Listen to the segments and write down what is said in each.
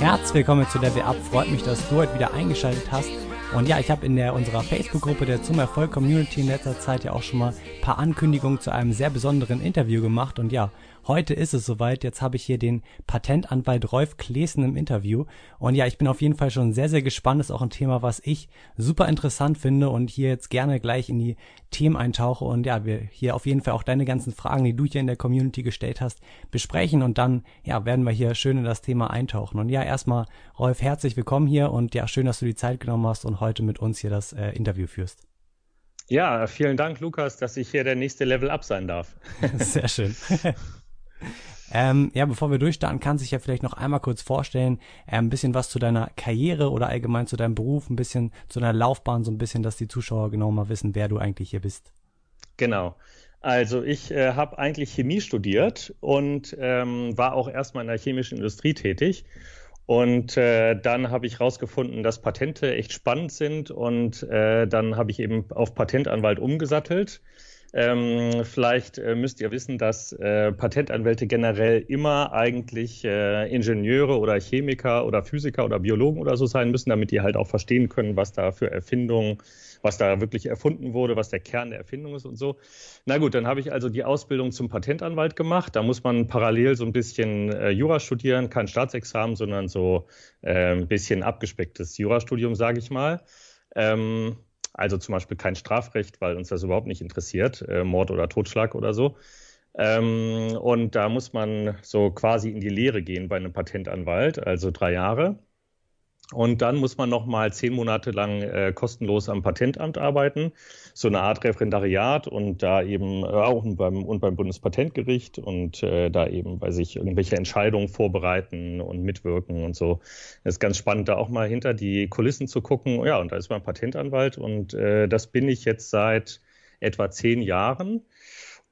Herzlich willkommen zu Level Up. Freut mich, dass du heute wieder eingeschaltet hast. Und ja, ich habe in der unserer Facebook-Gruppe der Zum Erfolg Community in letzter Zeit ja auch schon mal ein paar Ankündigungen zu einem sehr besonderen Interview gemacht. Und ja, heute ist es soweit. Jetzt habe ich hier den Patentanwalt Rolf Klesen im Interview. Und ja, ich bin auf jeden Fall schon sehr, sehr gespannt. Das ist auch ein Thema, was ich super interessant finde und hier jetzt gerne gleich in die Themen eintauche. Und ja, wir hier auf jeden Fall auch deine ganzen Fragen, die du hier in der Community gestellt hast, besprechen. Und dann, ja, werden wir hier schön in das Thema eintauchen. Und ja, erstmal, Rolf, herzlich willkommen hier und ja, schön, dass du die Zeit genommen hast und heute mit uns hier das äh, Interview führst. Ja, vielen Dank, Lukas, dass ich hier der nächste Level Up sein darf. Sehr schön. ähm, ja, bevor wir durchstarten, kannst du dich ja vielleicht noch einmal kurz vorstellen, äh, ein bisschen was zu deiner Karriere oder allgemein zu deinem Beruf, ein bisschen zu deiner Laufbahn, so ein bisschen, dass die Zuschauer genau mal wissen, wer du eigentlich hier bist. Genau. Also ich äh, habe eigentlich Chemie studiert und ähm, war auch erstmal in der chemischen Industrie tätig. Und äh, dann habe ich herausgefunden, dass Patente echt spannend sind und äh, dann habe ich eben auf Patentanwalt umgesattelt. Ähm, vielleicht äh, müsst ihr wissen, dass äh, Patentanwälte generell immer eigentlich äh, Ingenieure oder Chemiker oder Physiker oder Biologen oder so sein müssen, damit die halt auch verstehen können, was da für Erfindungen, was da wirklich erfunden wurde, was der Kern der Erfindung ist und so. Na gut, dann habe ich also die Ausbildung zum Patentanwalt gemacht. Da muss man parallel so ein bisschen äh, Jura studieren, kein Staatsexamen, sondern so äh, ein bisschen abgespecktes Jurastudium, sage ich mal. Ähm, also zum Beispiel kein Strafrecht, weil uns das überhaupt nicht interessiert, äh, Mord oder Totschlag oder so. Ähm, und da muss man so quasi in die Lehre gehen bei einem Patentanwalt, also drei Jahre. Und dann muss man noch mal zehn Monate lang äh, kostenlos am Patentamt arbeiten, so eine Art Referendariat und da eben äh, auch beim, und beim Bundespatentgericht und äh, da eben bei sich irgendwelche Entscheidungen vorbereiten und mitwirken und so. Es ist ganz spannend, da auch mal hinter die Kulissen zu gucken. Ja, und da ist man Patentanwalt und äh, das bin ich jetzt seit etwa zehn Jahren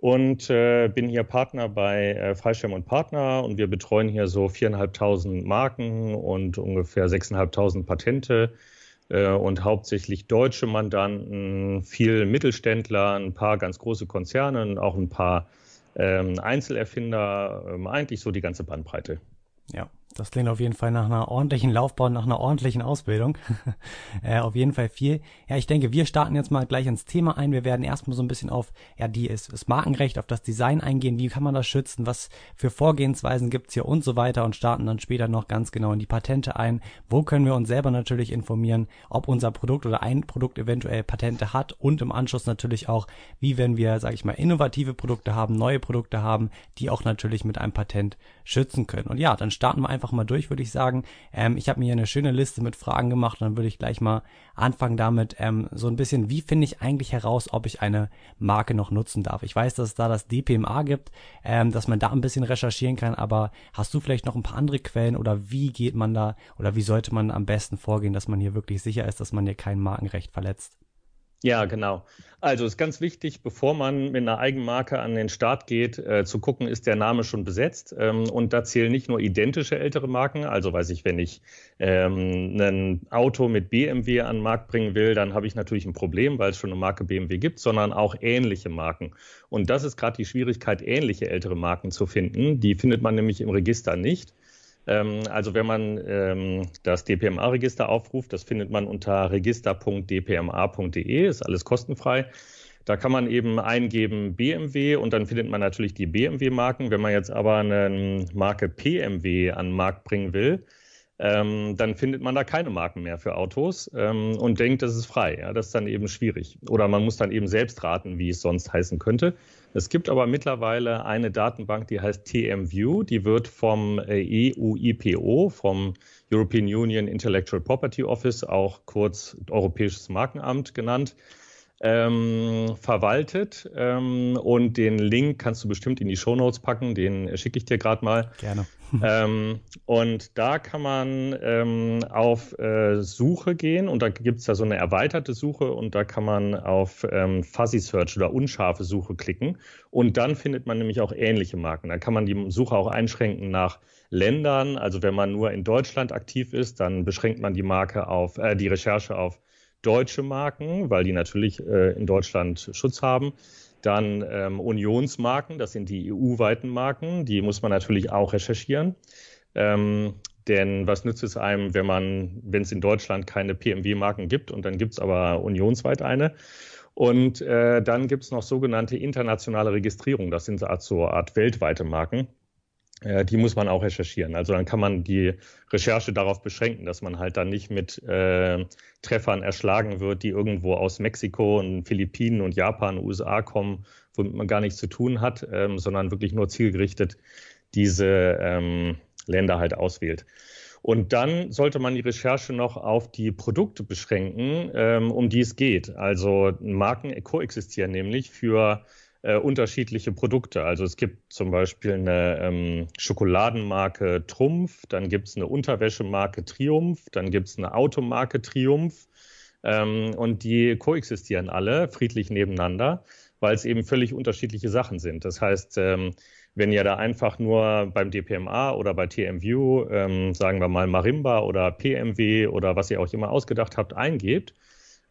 und äh, bin hier Partner bei äh, Freischirm und Partner und wir betreuen hier so viereinhalbtausend Marken und ungefähr sechseinhalbtausend Patente äh, und hauptsächlich deutsche Mandanten, viel Mittelständler, ein paar ganz große Konzerne und auch ein paar ähm, Einzelerfinder, ähm, eigentlich so die ganze Bandbreite. Ja, das klingt auf jeden Fall nach einer ordentlichen Laufbahn, nach einer ordentlichen Ausbildung. äh, auf jeden Fall viel. Ja, ich denke, wir starten jetzt mal gleich ins Thema ein. Wir werden erstmal so ein bisschen auf ja, die, das Markenrecht, auf das Design eingehen. Wie kann man das schützen? Was für Vorgehensweisen gibt's hier und so weiter und starten dann später noch ganz genau in die Patente ein. Wo können wir uns selber natürlich informieren, ob unser Produkt oder ein Produkt eventuell Patente hat und im Anschluss natürlich auch, wie wenn wir, sage ich mal, innovative Produkte haben, neue Produkte haben, die auch natürlich mit einem Patent schützen können. Und ja, dann starten wir einfach einfach mal durch, würde ich sagen. Ähm, ich habe mir eine schöne Liste mit Fragen gemacht und dann würde ich gleich mal anfangen damit, ähm, so ein bisschen, wie finde ich eigentlich heraus, ob ich eine Marke noch nutzen darf. Ich weiß, dass es da das DPMA gibt, ähm, dass man da ein bisschen recherchieren kann, aber hast du vielleicht noch ein paar andere Quellen oder wie geht man da oder wie sollte man am besten vorgehen, dass man hier wirklich sicher ist, dass man hier kein Markenrecht verletzt? Ja, genau. Also ist ganz wichtig, bevor man mit einer Eigenmarke an den Start geht, äh, zu gucken, ist der Name schon besetzt. Ähm, und da zählen nicht nur identische ältere Marken, also weiß ich, wenn ich ähm, ein Auto mit BMW an den Markt bringen will, dann habe ich natürlich ein Problem, weil es schon eine Marke BMW gibt, sondern auch ähnliche Marken. Und das ist gerade die Schwierigkeit, ähnliche ältere Marken zu finden. Die findet man nämlich im Register nicht. Ähm, also wenn man ähm, das DPMA-Register aufruft, das findet man unter register.dpma.de, ist alles kostenfrei. Da kann man eben eingeben BMW und dann findet man natürlich die BMW-Marken. Wenn man jetzt aber eine Marke PMW an den Markt bringen will, ähm, dann findet man da keine Marken mehr für Autos ähm, und denkt, das ist frei. Ja, das ist dann eben schwierig. Oder man muss dann eben selbst raten, wie es sonst heißen könnte. Es gibt aber mittlerweile eine Datenbank, die heißt TMView. Die wird vom EU-IPO, äh, vom European Union Intellectual Property Office, auch kurz Europäisches Markenamt genannt, ähm, verwaltet. Ähm, und den Link kannst du bestimmt in die Show Notes packen, den schicke ich dir gerade mal. Gerne. ähm, und da kann man ähm, auf äh, Suche gehen und da gibt es da so eine erweiterte Suche und da kann man auf ähm, Fuzzy Search oder unscharfe Suche klicken und dann findet man nämlich auch ähnliche Marken. Da kann man die Suche auch einschränken nach Ländern. Also wenn man nur in Deutschland aktiv ist, dann beschränkt man die Marke auf äh, die Recherche auf deutsche Marken, weil die natürlich äh, in Deutschland Schutz haben. Dann ähm, Unionsmarken, das sind die EU-weiten Marken, die muss man natürlich auch recherchieren. Ähm, denn was nützt es einem, wenn man, wenn es in Deutschland keine PMW-Marken gibt und dann gibt es aber unionsweit eine? Und äh, dann gibt es noch sogenannte internationale Registrierung. Das sind so eine Art weltweite Marken. Äh, die muss man auch recherchieren. Also dann kann man die Recherche darauf beschränken, dass man halt dann nicht mit äh, Treffern erschlagen wird, die irgendwo aus Mexiko und Philippinen und Japan, USA kommen, womit man gar nichts zu tun hat, ähm, sondern wirklich nur zielgerichtet diese ähm, Länder halt auswählt. Und dann sollte man die Recherche noch auf die Produkte beschränken, ähm, um die es geht. Also Marken koexistieren nämlich für äh, unterschiedliche Produkte. Also es gibt zum Beispiel eine ähm, Schokoladenmarke Trumpf, dann gibt es eine Unterwäschemarke Triumph, dann gibt es eine Automarke Triumph ähm, und die koexistieren alle friedlich nebeneinander, weil es eben völlig unterschiedliche Sachen sind. Das heißt, ähm, wenn ihr da einfach nur beim DPMA oder bei TMView, ähm, sagen wir mal Marimba oder PMW oder was ihr auch immer ausgedacht habt, eingebt,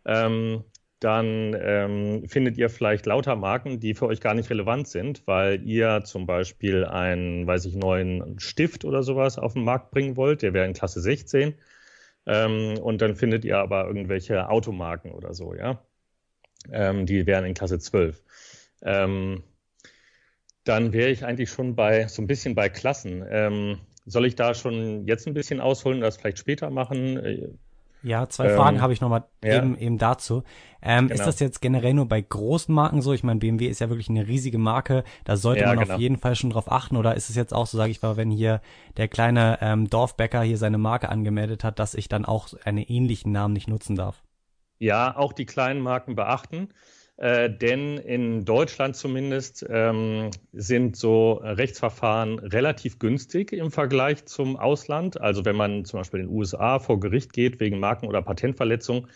ähm, dann ähm, findet ihr vielleicht lauter Marken, die für euch gar nicht relevant sind, weil ihr zum Beispiel einen, weiß ich, neuen Stift oder sowas auf den Markt bringen wollt, der wäre in Klasse 16. Ähm, und dann findet ihr aber irgendwelche Automarken oder so, ja. Ähm, die wären in Klasse 12. Ähm, dann wäre ich eigentlich schon bei so ein bisschen bei Klassen. Ähm, soll ich da schon jetzt ein bisschen ausholen das vielleicht später machen? Ja, zwei ähm, Fragen habe ich nochmal ja. eben, eben dazu. Ähm, genau. Ist das jetzt generell nur bei großen Marken so? Ich meine, BMW ist ja wirklich eine riesige Marke. Da sollte ja, man genau. auf jeden Fall schon drauf achten. Oder ist es jetzt auch so, sage ich mal, wenn hier der kleine ähm, Dorfbäcker hier seine Marke angemeldet hat, dass ich dann auch einen ähnlichen Namen nicht nutzen darf? Ja, auch die kleinen Marken beachten. Äh, denn in Deutschland zumindest ähm, sind so Rechtsverfahren relativ günstig im Vergleich zum Ausland. Also wenn man zum Beispiel in den USA vor Gericht geht wegen Marken- oder Patentverletzung,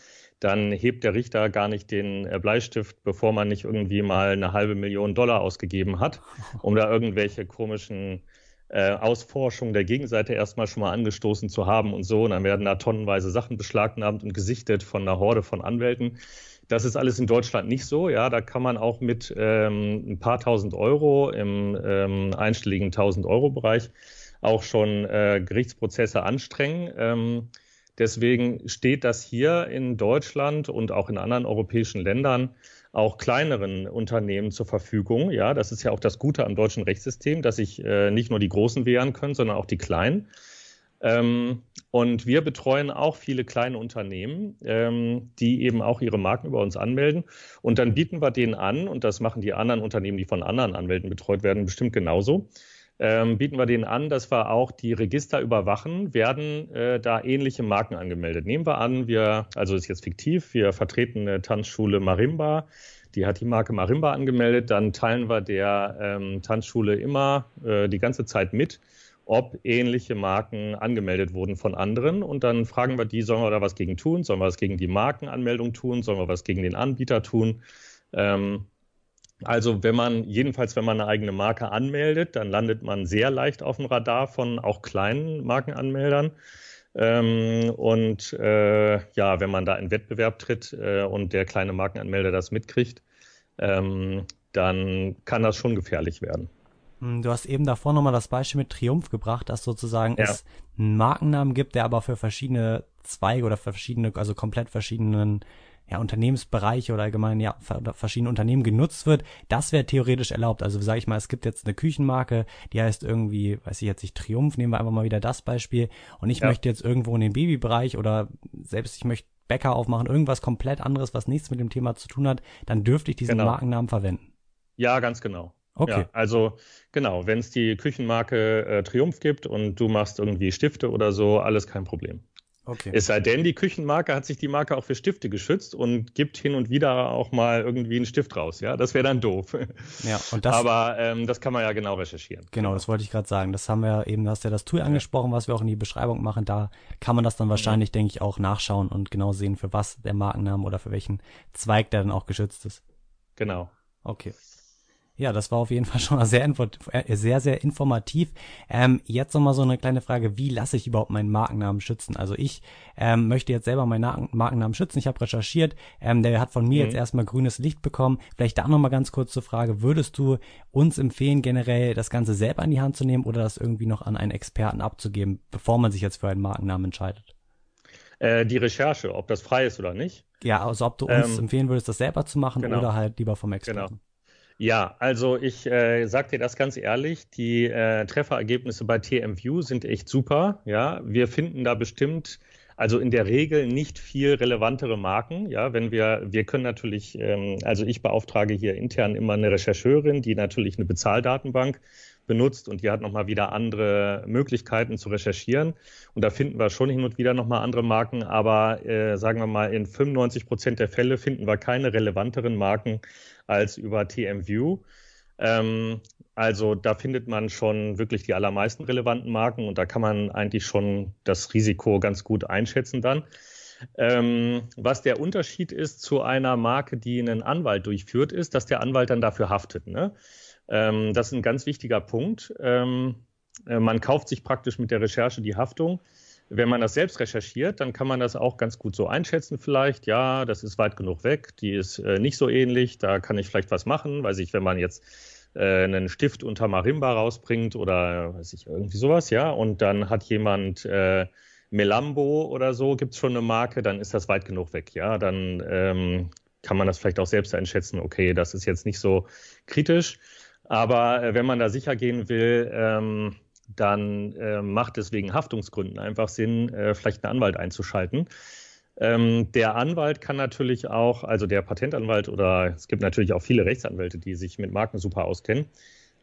dann hebt der Richter gar nicht den äh, Bleistift, bevor man nicht irgendwie mal eine halbe Million Dollar ausgegeben hat, um da irgendwelche komischen äh, Ausforschungen der Gegenseite erstmal schon mal angestoßen zu haben und so. Und dann werden da tonnenweise Sachen beschlagnahmt und gesichtet von einer Horde von Anwälten. Das ist alles in Deutschland nicht so. Ja, da kann man auch mit ähm, ein paar tausend Euro im ähm, einstelligen tausend Euro Bereich auch schon äh, Gerichtsprozesse anstrengen. Ähm, deswegen steht das hier in Deutschland und auch in anderen europäischen Ländern auch kleineren Unternehmen zur Verfügung. Ja, das ist ja auch das Gute am deutschen Rechtssystem, dass sich äh, nicht nur die Großen wehren können, sondern auch die Kleinen. Ähm, und wir betreuen auch viele kleine Unternehmen, ähm, die eben auch ihre Marken über uns anmelden. Und dann bieten wir denen an, und das machen die anderen Unternehmen, die von anderen Anwälten betreut werden, bestimmt genauso, ähm, bieten wir denen an, dass wir auch die Register überwachen, werden äh, da ähnliche Marken angemeldet. Nehmen wir an, wir, also ist jetzt fiktiv, wir vertreten eine Tanzschule Marimba, die hat die Marke Marimba angemeldet, dann teilen wir der ähm, Tanzschule immer äh, die ganze Zeit mit, ob ähnliche Marken angemeldet wurden von anderen. Und dann fragen wir die, sollen wir da was gegen tun? Sollen wir was gegen die Markenanmeldung tun? Sollen wir was gegen den Anbieter tun? Ähm, also wenn man, jedenfalls wenn man eine eigene Marke anmeldet, dann landet man sehr leicht auf dem Radar von auch kleinen Markenanmeldern. Ähm, und äh, ja, wenn man da in Wettbewerb tritt äh, und der kleine Markenanmelder das mitkriegt, ähm, dann kann das schon gefährlich werden. Hm, du hast eben davor nochmal das Beispiel mit Triumph gebracht, dass sozusagen ja. es einen Markennamen gibt, der aber für verschiedene Zweige oder für verschiedene, also komplett verschiedenen ja, Unternehmensbereiche oder allgemein ja verschiedene Unternehmen genutzt wird, das wäre theoretisch erlaubt. Also sage ich mal, es gibt jetzt eine Küchenmarke, die heißt irgendwie, weiß ich jetzt nicht, Triumph, nehmen wir einfach mal wieder das Beispiel. Und ich ja. möchte jetzt irgendwo in den Babybereich oder selbst ich möchte Bäcker aufmachen, irgendwas komplett anderes, was nichts mit dem Thema zu tun hat, dann dürfte ich diesen genau. Markennamen verwenden. Ja, ganz genau. Okay. Ja, also genau, wenn es die Küchenmarke äh, Triumph gibt und du machst irgendwie Stifte oder so, alles kein Problem. Okay. Es sei denn, die Küchenmarke hat sich die Marke auch für Stifte geschützt und gibt hin und wieder auch mal irgendwie einen Stift raus. Ja, das wäre dann doof. Ja, und das, Aber ähm, das kann man ja genau recherchieren. Genau, das wollte ich gerade sagen. Das haben wir eben, du hast ja das Tool angesprochen, was wir auch in die Beschreibung machen. Da kann man das dann wahrscheinlich, mhm. denke ich, auch nachschauen und genau sehen, für was der Markenname oder für welchen Zweig der dann auch geschützt ist. Genau. Okay. Ja, das war auf jeden Fall schon mal sehr, äh, sehr, sehr informativ. Ähm, jetzt nochmal so eine kleine Frage, wie lasse ich überhaupt meinen Markennamen schützen? Also ich ähm, möchte jetzt selber meinen Markennamen schützen. Ich habe recherchiert, ähm, der hat von mir mhm. jetzt erstmal grünes Licht bekommen. Vielleicht da nochmal ganz kurz zur Frage, würdest du uns empfehlen, generell das Ganze selber in die Hand zu nehmen oder das irgendwie noch an einen Experten abzugeben, bevor man sich jetzt für einen Markennamen entscheidet? Äh, die Recherche, ob das frei ist oder nicht. Ja, also ob du uns ähm, empfehlen würdest, das selber zu machen genau. oder halt lieber vom Experten. Genau. Ja, also ich äh, sage dir das ganz ehrlich, die äh, Trefferergebnisse bei TMView sind echt super. Ja, wir finden da bestimmt, also in der Regel nicht viel relevantere Marken. Ja, wenn wir, wir können natürlich, ähm, also ich beauftrage hier intern immer eine Rechercheurin, die natürlich eine Bezahldatenbank benutzt und die hat nochmal wieder andere Möglichkeiten zu recherchieren. Und da finden wir schon hin und wieder nochmal andere Marken, aber äh, sagen wir mal, in 95 Prozent der Fälle finden wir keine relevanteren Marken als über TMView. Ähm, also da findet man schon wirklich die allermeisten relevanten Marken und da kann man eigentlich schon das Risiko ganz gut einschätzen dann. Ähm, was der Unterschied ist zu einer Marke, die einen Anwalt durchführt, ist, dass der Anwalt dann dafür haftet. Ne? Ähm, das ist ein ganz wichtiger Punkt. Ähm, äh, man kauft sich praktisch mit der Recherche die Haftung. Wenn man das selbst recherchiert, dann kann man das auch ganz gut so einschätzen vielleicht. Ja, das ist weit genug weg, die ist äh, nicht so ähnlich, da kann ich vielleicht was machen. Weiß ich, wenn man jetzt äh, einen Stift unter Marimba rausbringt oder weiß ich, irgendwie sowas, ja, und dann hat jemand äh, Melambo oder so, gibt es schon eine Marke, dann ist das weit genug weg, ja. Dann ähm, kann man das vielleicht auch selbst einschätzen, okay, das ist jetzt nicht so kritisch. Aber äh, wenn man da sicher gehen will, ähm, dann äh, macht es wegen Haftungsgründen einfach Sinn, äh, vielleicht einen Anwalt einzuschalten. Ähm, der Anwalt kann natürlich auch, also der Patentanwalt oder es gibt natürlich auch viele Rechtsanwälte, die sich mit Marken super auskennen.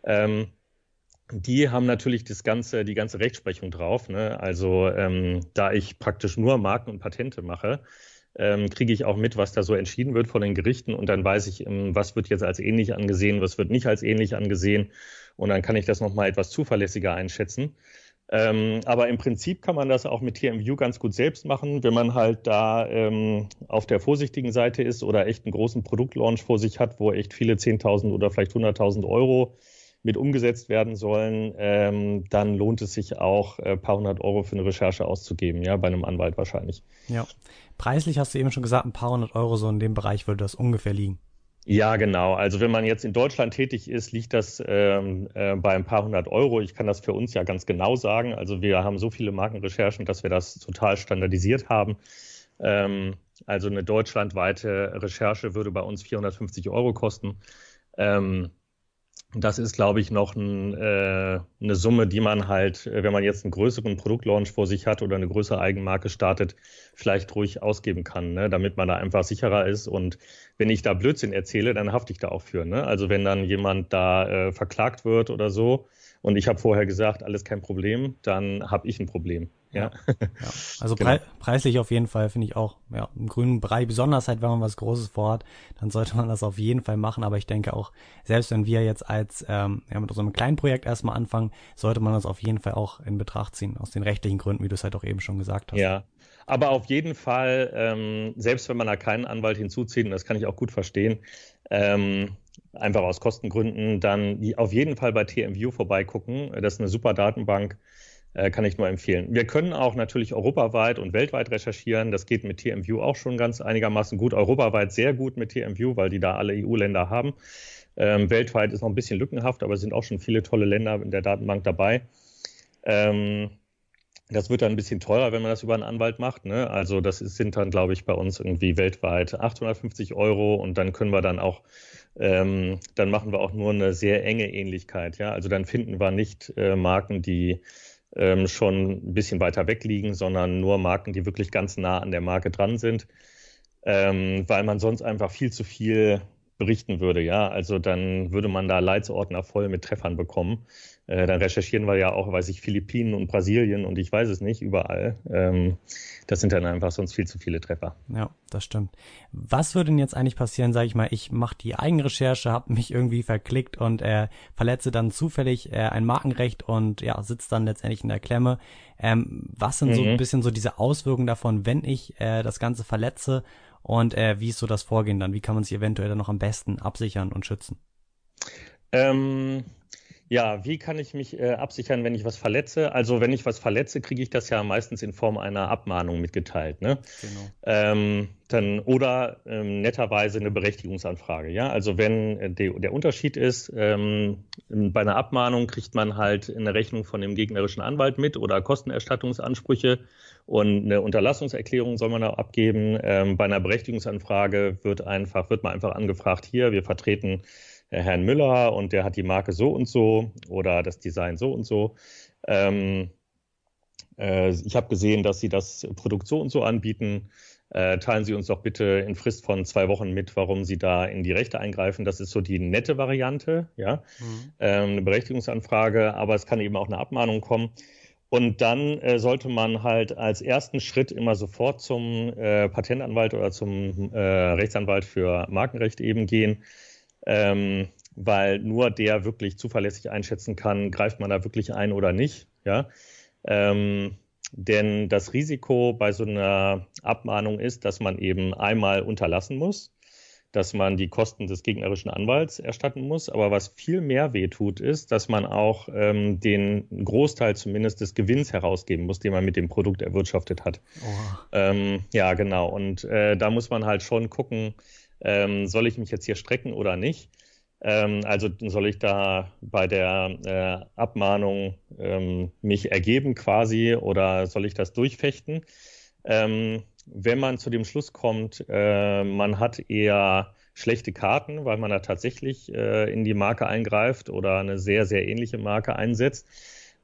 Ähm, die haben natürlich das ganze, die ganze Rechtsprechung drauf. Ne? Also ähm, da ich praktisch nur Marken und Patente mache, ähm, kriege ich auch mit, was da so entschieden wird von den Gerichten und dann weiß ich, ähm, was wird jetzt als ähnlich angesehen, was wird nicht als ähnlich angesehen und dann kann ich das nochmal etwas zuverlässiger einschätzen. Ähm, aber im Prinzip kann man das auch mit TMView ganz gut selbst machen, wenn man halt da ähm, auf der vorsichtigen Seite ist oder echt einen großen Produktlaunch vor sich hat, wo echt viele 10.000 oder vielleicht 100.000 Euro mit umgesetzt werden sollen, ähm, dann lohnt es sich auch, ein äh, paar hundert Euro für eine Recherche auszugeben, ja, bei einem Anwalt wahrscheinlich. Ja. Preislich hast du eben schon gesagt, ein paar hundert Euro, so in dem Bereich würde das ungefähr liegen. Ja, genau. Also wenn man jetzt in Deutschland tätig ist, liegt das ähm, äh, bei ein paar hundert Euro. Ich kann das für uns ja ganz genau sagen. Also wir haben so viele Markenrecherchen, dass wir das total standardisiert haben. Ähm, also eine deutschlandweite Recherche würde bei uns 450 Euro kosten. Ähm, das ist, glaube ich, noch ein, äh, eine Summe, die man halt, äh, wenn man jetzt einen größeren Produktlaunch vor sich hat oder eine größere Eigenmarke startet, vielleicht ruhig ausgeben kann, ne? damit man da einfach sicherer ist. Und wenn ich da Blödsinn erzähle, dann hafte ich da auch für. Ne? Also wenn dann jemand da äh, verklagt wird oder so und ich habe vorher gesagt, alles kein Problem, dann habe ich ein Problem. Ja. ja. Also genau. Pre preislich auf jeden Fall finde ich auch, ja, im grünen Bereich, besonders halt, wenn man was Großes vorhat, dann sollte man das auf jeden Fall machen. Aber ich denke auch, selbst wenn wir jetzt als, ähm, ja, mit so einem kleinen Projekt erstmal anfangen, sollte man das auf jeden Fall auch in Betracht ziehen, aus den rechtlichen Gründen, wie du es halt auch eben schon gesagt hast. Ja. Aber auf jeden Fall, ähm, selbst wenn man da keinen Anwalt hinzuzieht, und das kann ich auch gut verstehen, ähm, einfach aus Kostengründen, dann auf jeden Fall bei TMView vorbeigucken. Das ist eine super Datenbank kann ich nur empfehlen. Wir können auch natürlich europaweit und weltweit recherchieren. Das geht mit TMView auch schon ganz einigermaßen gut. Europaweit sehr gut mit TMView, weil die da alle EU-Länder haben. Ähm, weltweit ist noch ein bisschen lückenhaft, aber es sind auch schon viele tolle Länder in der Datenbank dabei. Ähm, das wird dann ein bisschen teurer, wenn man das über einen Anwalt macht. Ne? Also das ist, sind dann, glaube ich, bei uns irgendwie weltweit 850 Euro und dann können wir dann auch, ähm, dann machen wir auch nur eine sehr enge Ähnlichkeit. Ja? Also dann finden wir nicht äh, Marken, die ähm, schon ein bisschen weiter weg liegen, sondern nur Marken, die wirklich ganz nah an der Marke dran sind, ähm, weil man sonst einfach viel zu viel berichten würde. Ja, also dann würde man da Leitsordner voll mit Treffern bekommen. Äh, dann recherchieren wir ja auch, weiß ich, Philippinen und Brasilien und ich weiß es nicht, überall. Ähm, das sind dann einfach sonst viel zu viele Treffer. Ja, das stimmt. Was würde denn jetzt eigentlich passieren, sage ich mal, ich mache die Eigenrecherche, habe mich irgendwie verklickt und äh, verletze dann zufällig äh, ein Markenrecht und ja, sitze dann letztendlich in der Klemme. Ähm, was sind mhm. so ein bisschen so diese Auswirkungen davon, wenn ich äh, das Ganze verletze und äh, wie ist so das Vorgehen dann? Wie kann man sich eventuell dann noch am besten absichern und schützen? Ähm, ja, wie kann ich mich äh, absichern, wenn ich was verletze? Also wenn ich was verletze, kriege ich das ja meistens in Form einer Abmahnung mitgeteilt. Ne? Genau. Ähm, dann, oder ähm, netterweise eine Berechtigungsanfrage. Ja, also wenn äh, de, der Unterschied ist, ähm, bei einer Abmahnung kriegt man halt eine Rechnung von dem gegnerischen Anwalt mit oder Kostenerstattungsansprüche und eine Unterlassungserklärung soll man da abgeben. Ähm, bei einer Berechtigungsanfrage wird einfach, wird man einfach angefragt, hier, wir vertreten Herrn Müller und der hat die Marke so und so oder das Design so und so. Ähm, äh, ich habe gesehen, dass Sie das Produkt so und so anbieten. Äh, teilen Sie uns doch bitte in Frist von zwei Wochen mit, warum Sie da in die Rechte eingreifen. Das ist so die nette Variante, ja, mhm. ähm, eine Berechtigungsanfrage, aber es kann eben auch eine Abmahnung kommen. Und dann äh, sollte man halt als ersten Schritt immer sofort zum äh, Patentanwalt oder zum äh, Rechtsanwalt für Markenrecht eben gehen ähm, weil nur der wirklich zuverlässig einschätzen kann, greift man da wirklich ein oder nicht. Ja? Ähm, denn das Risiko bei so einer Abmahnung ist, dass man eben einmal unterlassen muss, dass man die Kosten des gegnerischen Anwalts erstatten muss. Aber was viel mehr wehtut, ist, dass man auch ähm, den Großteil zumindest des Gewinns herausgeben muss, den man mit dem Produkt erwirtschaftet hat. Oh. Ähm, ja, genau. Und äh, da muss man halt schon gucken, ähm, soll ich mich jetzt hier strecken oder nicht? Ähm, also soll ich da bei der äh, Abmahnung ähm, mich ergeben quasi oder soll ich das durchfechten? Ähm, wenn man zu dem Schluss kommt, äh, man hat eher schlechte Karten, weil man da tatsächlich äh, in die Marke eingreift oder eine sehr, sehr ähnliche Marke einsetzt,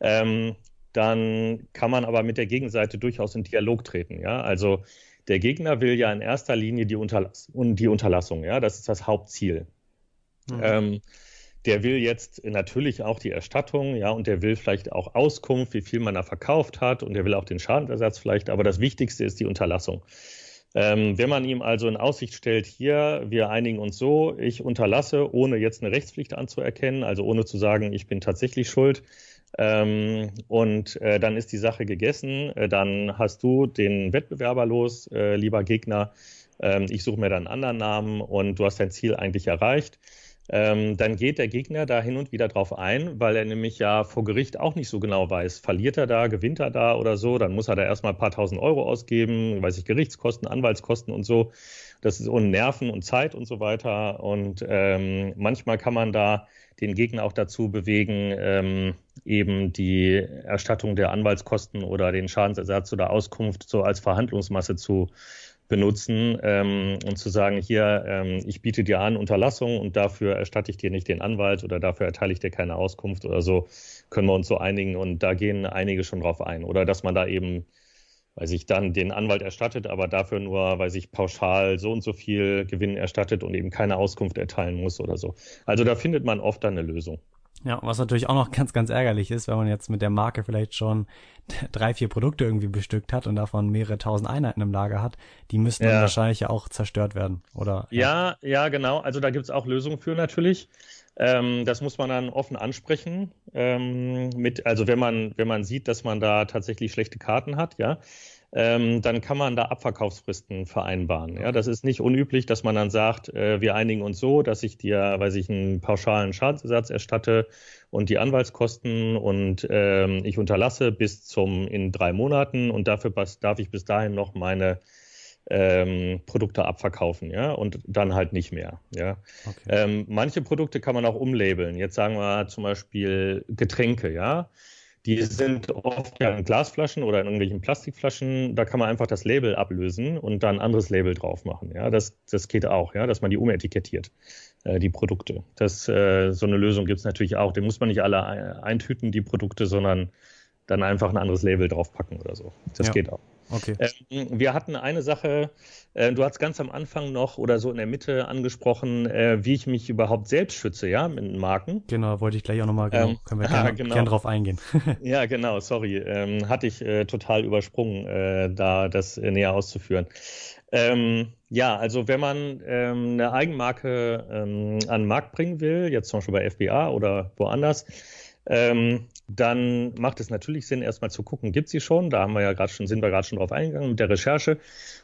ähm, dann kann man aber mit der Gegenseite durchaus in Dialog treten. Ja? Also der Gegner will ja in erster Linie die, Unterlass die Unterlassung, ja, das ist das Hauptziel. Mhm. Ähm, der will jetzt natürlich auch die Erstattung, ja, und der will vielleicht auch Auskunft, wie viel man da verkauft hat, und der will auch den Schadenersatz vielleicht, aber das Wichtigste ist die Unterlassung. Ähm, wenn man ihm also in Aussicht stellt, hier, wir einigen uns so, ich unterlasse, ohne jetzt eine Rechtspflicht anzuerkennen, also ohne zu sagen, ich bin tatsächlich schuld, ähm, und äh, dann ist die Sache gegessen. Äh, dann hast du den Wettbewerber los, äh, lieber Gegner. Ähm, ich suche mir dann einen anderen Namen und du hast dein Ziel eigentlich erreicht. Ähm, dann geht der Gegner da hin und wieder drauf ein, weil er nämlich ja vor Gericht auch nicht so genau weiß, verliert er da, gewinnt er da oder so, dann muss er da erstmal ein paar tausend Euro ausgeben, weiß ich, Gerichtskosten, Anwaltskosten und so. Das ist und Nerven und Zeit und so weiter. Und ähm, manchmal kann man da den Gegner auch dazu bewegen, ähm, eben die Erstattung der Anwaltskosten oder den Schadensersatz oder Auskunft so als Verhandlungsmasse zu benutzen ähm, und zu sagen, hier, ähm, ich biete dir an Unterlassung und dafür erstatte ich dir nicht den Anwalt oder dafür erteile ich dir keine Auskunft oder so, können wir uns so einigen und da gehen einige schon drauf ein. Oder dass man da eben weil sich dann den Anwalt erstattet, aber dafür nur, weil sich pauschal so und so viel Gewinn erstattet und eben keine Auskunft erteilen muss oder so. Also da findet man oft dann eine Lösung. Ja, was natürlich auch noch ganz, ganz ärgerlich ist, wenn man jetzt mit der Marke vielleicht schon drei, vier Produkte irgendwie bestückt hat und davon mehrere tausend Einheiten im Lager hat, die müssten ja. dann wahrscheinlich ja auch zerstört werden, oder? Ja, ja, ja genau. Also da gibt's auch Lösungen für natürlich. Ähm, das muss man dann offen ansprechen. Ähm, mit, also wenn man, wenn man sieht, dass man da tatsächlich schlechte Karten hat, ja, ähm, dann kann man da Abverkaufsfristen vereinbaren. Ja, das ist nicht unüblich, dass man dann sagt, äh, wir einigen uns so, dass ich dir, weiß ich, einen pauschalen Schadensersatz erstatte und die Anwaltskosten und ähm, ich unterlasse bis zum in drei Monaten und dafür darf ich bis dahin noch meine ähm, Produkte abverkaufen, ja, und dann halt nicht mehr, ja. Okay. Ähm, manche Produkte kann man auch umlabeln. Jetzt sagen wir zum Beispiel Getränke, ja. Die sind oft ja in Glasflaschen oder in irgendwelchen Plastikflaschen. Da kann man einfach das Label ablösen und dann ein anderes Label drauf machen. Ja, das, das geht auch, ja, dass man die umetikettiert, äh, die Produkte. Das, äh, so eine Lösung gibt es natürlich auch. Den muss man nicht alle eintüten, die Produkte, sondern dann einfach ein anderes Label draufpacken oder so. Das ja. geht auch. Okay. Ähm, wir hatten eine Sache, äh, du hast ganz am Anfang noch oder so in der Mitte angesprochen, äh, wie ich mich überhaupt selbst schütze, ja, mit Marken. Genau, wollte ich gleich auch nochmal, genau, ähm, können wir gerne genau. gern drauf eingehen. ja, genau, sorry, ähm, hatte ich äh, total übersprungen, äh, da das näher auszuführen. Ähm, ja, also wenn man ähm, eine Eigenmarke ähm, an den Markt bringen will, jetzt zum Beispiel bei FBA oder woanders, ähm, dann macht es natürlich Sinn, erstmal zu gucken, gibt sie schon? Da haben wir ja gerade schon, sind wir gerade schon drauf eingegangen mit der Recherche.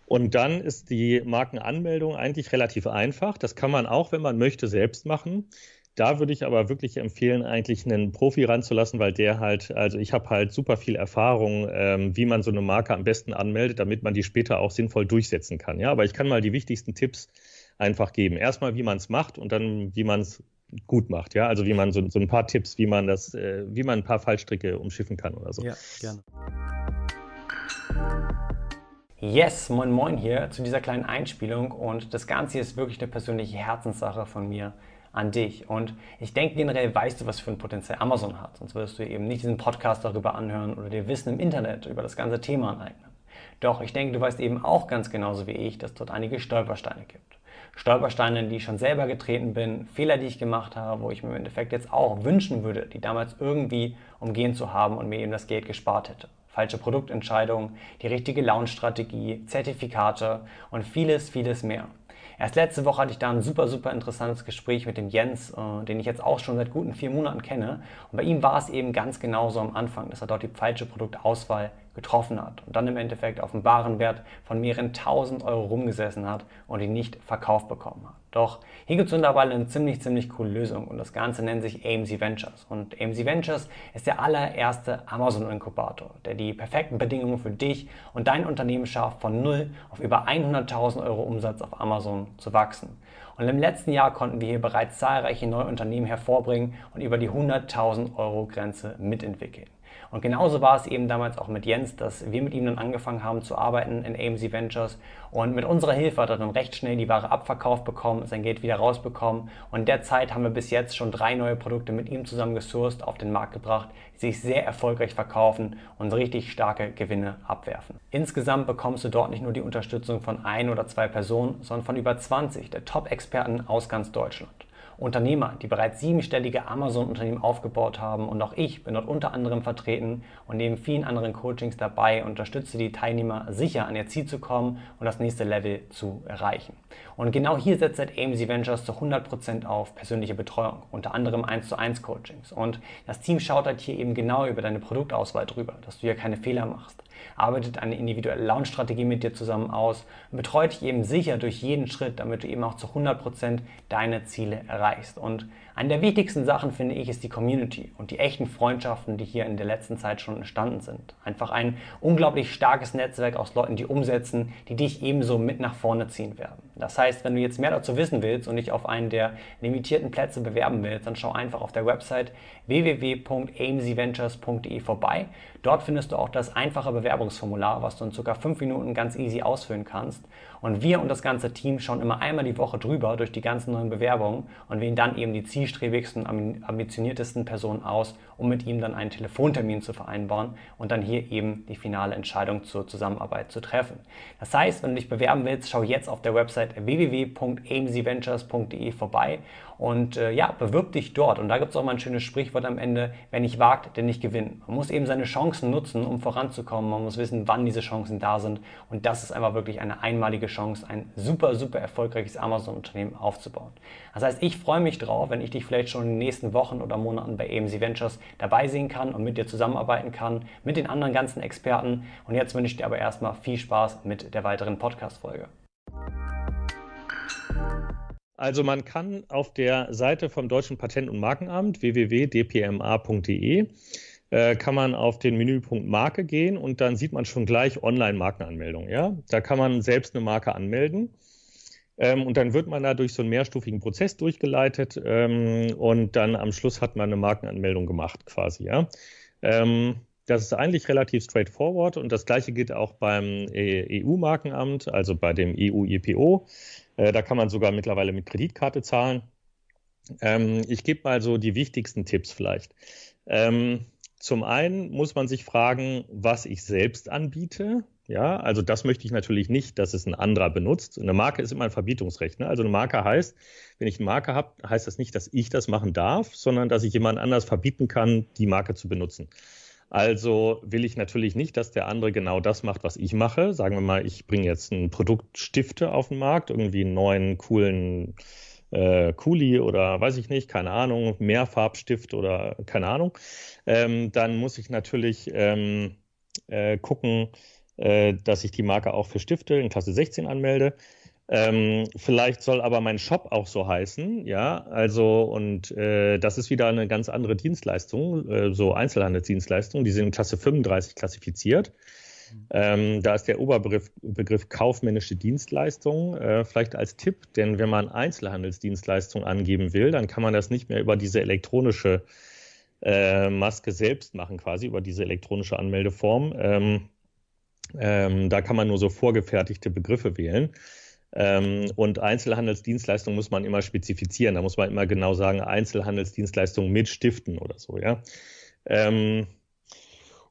Und dann ist die Markenanmeldung eigentlich relativ einfach. Das kann man auch, wenn man möchte, selbst machen. da würde ich aber wirklich empfehlen, eigentlich einen Profi ranzulassen, weil der halt, also ich habe halt super viel Erfahrung, ähm, wie man so eine Marke am besten anmeldet, damit man die später auch sinnvoll durchsetzen kann. Ja, aber ich kann mal die wichtigsten Tipps einfach geben. Erstmal, wie man es macht und dann, wie man es gut macht. Ja, also wie man so, so ein paar Tipps, wie man das, äh, wie man ein paar Fallstricke umschiffen kann oder so. Ja, gerne. Yes, moin moin hier zu dieser kleinen Einspielung und das Ganze ist wirklich eine persönliche Herzenssache von mir an dich. Und ich denke generell weißt du, was für ein Potenzial Amazon hat, sonst würdest du eben nicht diesen Podcast darüber anhören oder dir Wissen im Internet über das ganze Thema aneignen. Doch ich denke, du weißt eben auch ganz genauso wie ich, dass dort einige Stolpersteine gibt. Stolpersteine, in die ich schon selber getreten bin, Fehler, die ich gemacht habe, wo ich mir im Endeffekt jetzt auch wünschen würde, die damals irgendwie umgehen zu haben und mir eben das Geld gespart hätte falsche Produktentscheidungen, die richtige Launch-Strategie, Zertifikate und vieles, vieles mehr. Erst letzte Woche hatte ich da ein super, super interessantes Gespräch mit dem Jens, äh, den ich jetzt auch schon seit guten vier Monaten kenne. Und bei ihm war es eben ganz genauso am Anfang, dass er dort die falsche Produktauswahl getroffen hat und dann im Endeffekt auf einen Warenwert von mehreren tausend Euro rumgesessen hat und ihn nicht verkauft bekommen hat. Doch hier gibt es mittlerweile eine ziemlich, ziemlich coole Lösung und das Ganze nennt sich AMC Ventures. Und AMC Ventures ist der allererste Amazon-Inkubator, der die perfekten Bedingungen für dich und dein Unternehmen schafft, von null auf über 100.000 Euro Umsatz auf Amazon zu wachsen. Und im letzten Jahr konnten wir hier bereits zahlreiche neue Unternehmen hervorbringen und über die 100.000 Euro Grenze mitentwickeln. Und genauso war es eben damals auch mit Jens, dass wir mit ihm dann angefangen haben zu arbeiten in AMC Ventures. Und mit unserer Hilfe hat er dann recht schnell die Ware abverkauft bekommen, sein Geld wieder rausbekommen. Und in der Zeit haben wir bis jetzt schon drei neue Produkte mit ihm zusammen gesourced, auf den Markt gebracht, die sich sehr erfolgreich verkaufen und richtig starke Gewinne abwerfen. Insgesamt bekommst du dort nicht nur die Unterstützung von ein oder zwei Personen, sondern von über 20 der Top-Experten aus ganz Deutschland. Unternehmer, die bereits siebenstellige Amazon-Unternehmen aufgebaut haben und auch ich bin dort unter anderem vertreten und neben vielen anderen Coachings dabei unterstütze die Teilnehmer sicher an ihr Ziel zu kommen und das nächste Level zu erreichen. Und genau hier setzt AMC Ventures zu 100% auf persönliche Betreuung, unter anderem 1 zu 1 Coachings. Und das Team schaut halt hier eben genau über deine Produktauswahl drüber, dass du ja keine Fehler machst arbeitet eine individuelle Launch-Strategie mit dir zusammen aus und betreut dich eben sicher durch jeden Schritt, damit du eben auch zu 100% deine Ziele erreichst. Und eine der wichtigsten Sachen, finde ich, ist die Community und die echten Freundschaften, die hier in der letzten Zeit schon entstanden sind. Einfach ein unglaublich starkes Netzwerk aus Leuten, die umsetzen, die dich ebenso mit nach vorne ziehen werden. Das heißt, wenn du jetzt mehr dazu wissen willst und dich auf einen der limitierten Plätze bewerben willst, dann schau einfach auf der Website www.amcventures.de vorbei. Dort findest du auch das einfache Bewerbungsformular, was du in ca. 5 Minuten ganz easy ausfüllen kannst. Und wir und das ganze Team schauen immer einmal die Woche drüber durch die ganzen neuen Bewerbungen und wählen dann eben die zielstrebigsten, ambitioniertesten Personen aus, um mit ihm dann einen Telefontermin zu vereinbaren und dann hier eben die finale Entscheidung zur Zusammenarbeit zu treffen. Das heißt, wenn du dich bewerben willst, schau jetzt auf der Website www.amcventures.de vorbei und äh, ja, bewirb dich dort. Und da gibt es auch mal ein schönes Sprichwort am Ende, wer nicht wagt, der nicht gewinnt. Man muss eben seine Chancen nutzen, um voranzukommen. Man muss wissen, wann diese Chancen da sind. Und das ist einfach wirklich eine einmalige Chance, ein super, super erfolgreiches Amazon-Unternehmen aufzubauen. Das heißt, ich freue mich drauf, wenn ich dich vielleicht schon in den nächsten Wochen oder Monaten bei AMC Ventures dabei sehen kann und mit dir zusammenarbeiten kann, mit den anderen ganzen Experten. Und jetzt wünsche ich dir aber erstmal viel Spaß mit der weiteren Podcast-Folge. Also man kann auf der Seite vom Deutschen Patent- und Markenamt www.dpma.de äh, kann man auf den Menüpunkt Marke gehen und dann sieht man schon gleich Online-Markenanmeldung. Ja? Da kann man selbst eine Marke anmelden. Ähm, und dann wird man da durch so einen mehrstufigen Prozess durchgeleitet ähm, und dann am Schluss hat man eine Markenanmeldung gemacht quasi. Ja? Ähm, das ist eigentlich relativ straightforward und das gleiche gilt auch beim EU-Markenamt, also bei dem EU-IPO. Äh, da kann man sogar mittlerweile mit Kreditkarte zahlen. Ähm, ich gebe mal so die wichtigsten Tipps vielleicht. Ähm, zum einen muss man sich fragen, was ich selbst anbiete. Ja, also das möchte ich natürlich nicht, dass es ein anderer benutzt. Eine Marke ist immer ein Verbietungsrecht. Ne? Also eine Marke heißt, wenn ich eine Marke habe, heißt das nicht, dass ich das machen darf, sondern dass ich jemand anders verbieten kann, die Marke zu benutzen. Also will ich natürlich nicht, dass der andere genau das macht, was ich mache. Sagen wir mal, ich bringe jetzt ein Produkt Stifte auf den Markt, irgendwie einen neuen, coolen äh, Kuli oder weiß ich nicht, keine Ahnung, Mehrfarbstift oder keine Ahnung. Ähm, dann muss ich natürlich ähm, äh, gucken, äh, dass ich die Marke auch für Stifte in Klasse 16 anmelde. Ähm, vielleicht soll aber mein Shop auch so heißen, ja, also und äh, das ist wieder eine ganz andere Dienstleistung, äh, so Einzelhandelsdienstleistungen, die sind in Klasse 35 klassifiziert. Ähm, da ist der Oberbegriff Begriff kaufmännische Dienstleistung äh, vielleicht als Tipp, denn wenn man Einzelhandelsdienstleistung angeben will, dann kann man das nicht mehr über diese elektronische äh, Maske selbst machen, quasi über diese elektronische Anmeldeform. Ähm, ähm, da kann man nur so vorgefertigte Begriffe wählen. Ähm, und Einzelhandelsdienstleistung muss man immer spezifizieren. Da muss man immer genau sagen, Einzelhandelsdienstleistung mit Stiften oder so, ja. Ähm,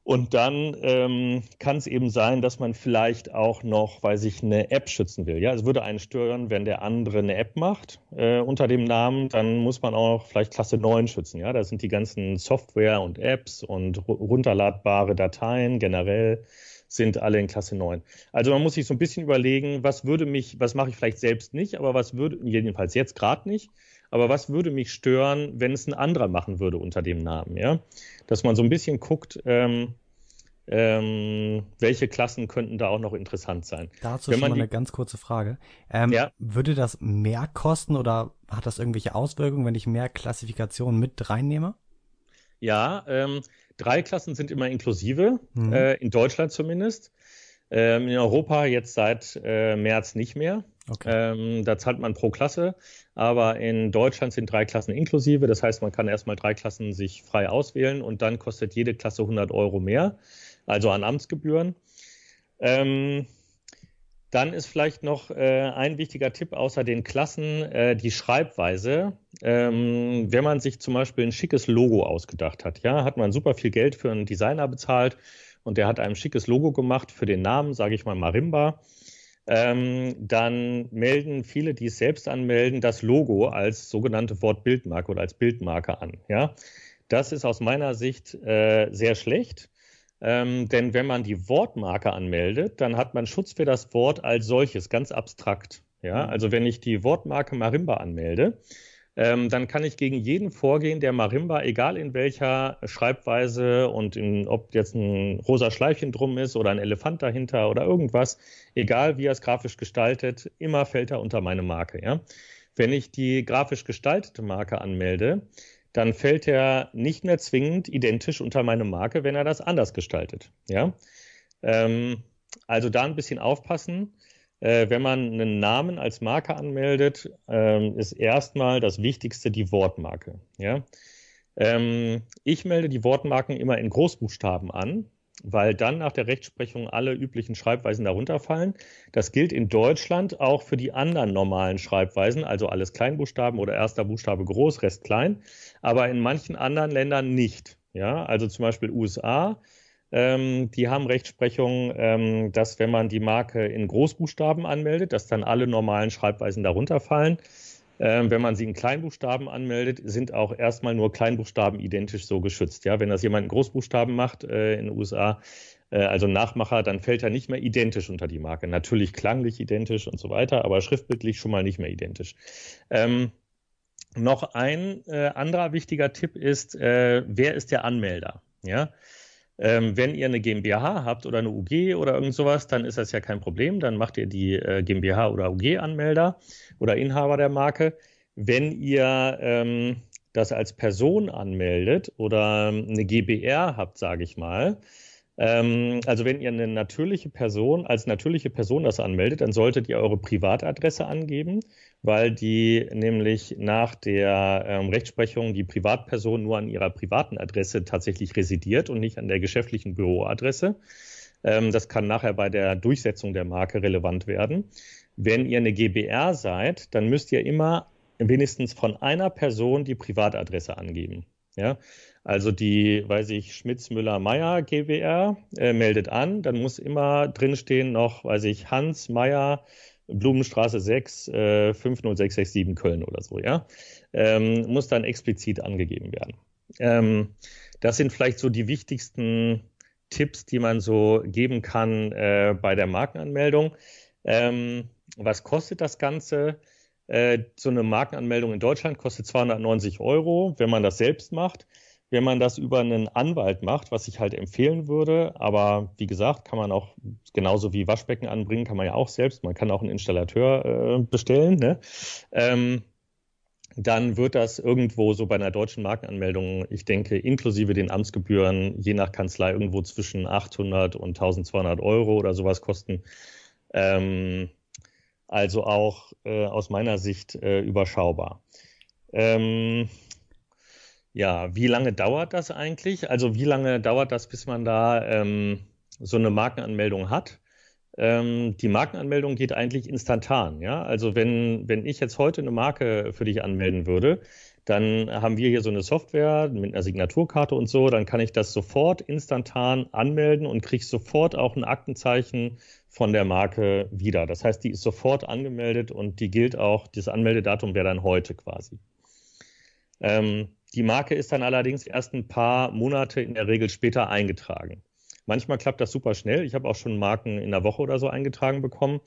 und dann ähm, kann es eben sein, dass man vielleicht auch noch, weil sich eine App schützen will. Ja, es würde einen stören, wenn der andere eine App macht äh, unter dem Namen, dann muss man auch vielleicht Klasse 9 schützen. Ja, da sind die ganzen Software und Apps und runterladbare Dateien generell sind alle in Klasse 9. Also man muss sich so ein bisschen überlegen, was würde mich, was mache ich vielleicht selbst nicht, aber was würde, jedenfalls jetzt gerade nicht, aber was würde mich stören, wenn es ein anderer machen würde unter dem Namen, ja? Dass man so ein bisschen guckt, ähm, ähm, welche Klassen könnten da auch noch interessant sein. Dazu Wenn schon mal eine ganz kurze Frage. Ähm, ja? Würde das mehr kosten oder hat das irgendwelche Auswirkungen, wenn ich mehr Klassifikationen mit reinnehme? Ja, ähm, drei Klassen sind immer inklusive, mhm. äh, in Deutschland zumindest. Ähm, in Europa jetzt seit äh, März nicht mehr. Okay. Ähm, da zahlt man pro Klasse, aber in Deutschland sind drei Klassen inklusive. Das heißt, man kann erstmal drei Klassen sich frei auswählen und dann kostet jede Klasse 100 Euro mehr, also an Amtsgebühren. Ähm, dann ist vielleicht noch äh, ein wichtiger Tipp außer den Klassen äh, die Schreibweise. Ähm, wenn man sich zum Beispiel ein schickes Logo ausgedacht hat, ja, hat man super viel Geld für einen Designer bezahlt und der hat ein schickes Logo gemacht für den Namen, sage ich mal Marimba ähm, dann melden viele, die es selbst anmelden, das Logo als sogenannte Wortbildmarke oder als Bildmarke an. Ja? Das ist aus meiner Sicht äh, sehr schlecht. Ähm, denn wenn man die Wortmarke anmeldet, dann hat man Schutz für das Wort als solches, ganz abstrakt. Ja, mhm. also wenn ich die Wortmarke Marimba anmelde, ähm, dann kann ich gegen jeden vorgehen, der Marimba, egal in welcher Schreibweise und in, ob jetzt ein rosa Schleifchen drum ist oder ein Elefant dahinter oder irgendwas, egal wie er es grafisch gestaltet, immer fällt er unter meine Marke. Ja? Wenn ich die grafisch gestaltete Marke anmelde, dann fällt er nicht mehr zwingend identisch unter meine Marke, wenn er das anders gestaltet. Ja? Ähm, also da ein bisschen aufpassen äh, wenn man einen Namen als Marke anmeldet, ähm, ist erstmal das Wichtigste die Wortmarke. Ja? Ähm, ich melde die Wortmarken immer in Großbuchstaben an, weil dann nach der Rechtsprechung alle üblichen Schreibweisen darunter fallen. Das gilt in Deutschland auch für die anderen normalen Schreibweisen, also alles Kleinbuchstaben oder erster Buchstabe groß, Rest klein, aber in manchen anderen Ländern nicht. Ja, also zum Beispiel USA ähm, die haben Rechtsprechung, ähm, dass wenn man die Marke in Großbuchstaben anmeldet, dass dann alle normalen Schreibweisen darunter fallen. Ähm, wenn man sie in Kleinbuchstaben anmeldet, sind auch erstmal nur Kleinbuchstaben identisch so geschützt. Ja, wenn das jemand in Großbuchstaben macht äh, in den USA, äh, also Nachmacher, dann fällt er nicht mehr identisch unter die Marke. Natürlich klanglich identisch und so weiter, aber schriftbildlich schon mal nicht mehr identisch. Ähm, noch ein äh, anderer wichtiger Tipp ist, äh, wer ist der Anmelder? Ja, ähm, wenn ihr eine GmbH habt oder eine UG oder irgend sowas, dann ist das ja kein Problem. Dann macht ihr die äh, GmbH oder UG-Anmelder oder Inhaber der Marke. Wenn ihr ähm, das als Person anmeldet oder eine GBR habt, sage ich mal, ähm, also wenn ihr eine natürliche Person als natürliche Person das anmeldet, dann solltet ihr eure Privatadresse angeben, weil die nämlich nach der ähm, Rechtsprechung die Privatperson nur an ihrer privaten Adresse tatsächlich residiert und nicht an der geschäftlichen Büroadresse. Ähm, das kann nachher bei der Durchsetzung der Marke relevant werden. Wenn ihr eine GBR seid, dann müsst ihr immer wenigstens von einer Person die Privatadresse angeben. Ja, also die, weiß ich, Schmitz Müller Meier GWR äh, meldet an, dann muss immer drinstehen noch, weiß ich, Hans Meier Blumenstraße 6 äh, 50667 Köln oder so, ja. Ähm, muss dann explizit angegeben werden. Ähm, das sind vielleicht so die wichtigsten Tipps, die man so geben kann äh, bei der Markenanmeldung. Ähm, was kostet das Ganze? Äh, so eine Markenanmeldung in Deutschland kostet 290 Euro, wenn man das selbst macht. Wenn man das über einen Anwalt macht, was ich halt empfehlen würde. Aber wie gesagt, kann man auch genauso wie Waschbecken anbringen, kann man ja auch selbst. Man kann auch einen Installateur äh, bestellen. Ne? Ähm, dann wird das irgendwo so bei einer deutschen Markenanmeldung, ich denke, inklusive den Amtsgebühren, je nach Kanzlei irgendwo zwischen 800 und 1200 Euro oder sowas kosten. Ähm, also auch äh, aus meiner Sicht äh, überschaubar. Ähm, ja, wie lange dauert das eigentlich? Also wie lange dauert das, bis man da ähm, so eine Markenanmeldung hat? Ähm, die Markenanmeldung geht eigentlich instantan. Ja? Also wenn, wenn ich jetzt heute eine Marke für dich anmelden würde, dann haben wir hier so eine Software mit einer Signaturkarte und so, dann kann ich das sofort instantan anmelden und kriege sofort auch ein Aktenzeichen von der Marke wieder. Das heißt, die ist sofort angemeldet und die gilt auch, das Anmeldedatum wäre dann heute quasi. Ähm, die Marke ist dann allerdings erst ein paar Monate in der Regel später eingetragen. Manchmal klappt das super schnell. Ich habe auch schon Marken in der Woche oder so eingetragen bekommen.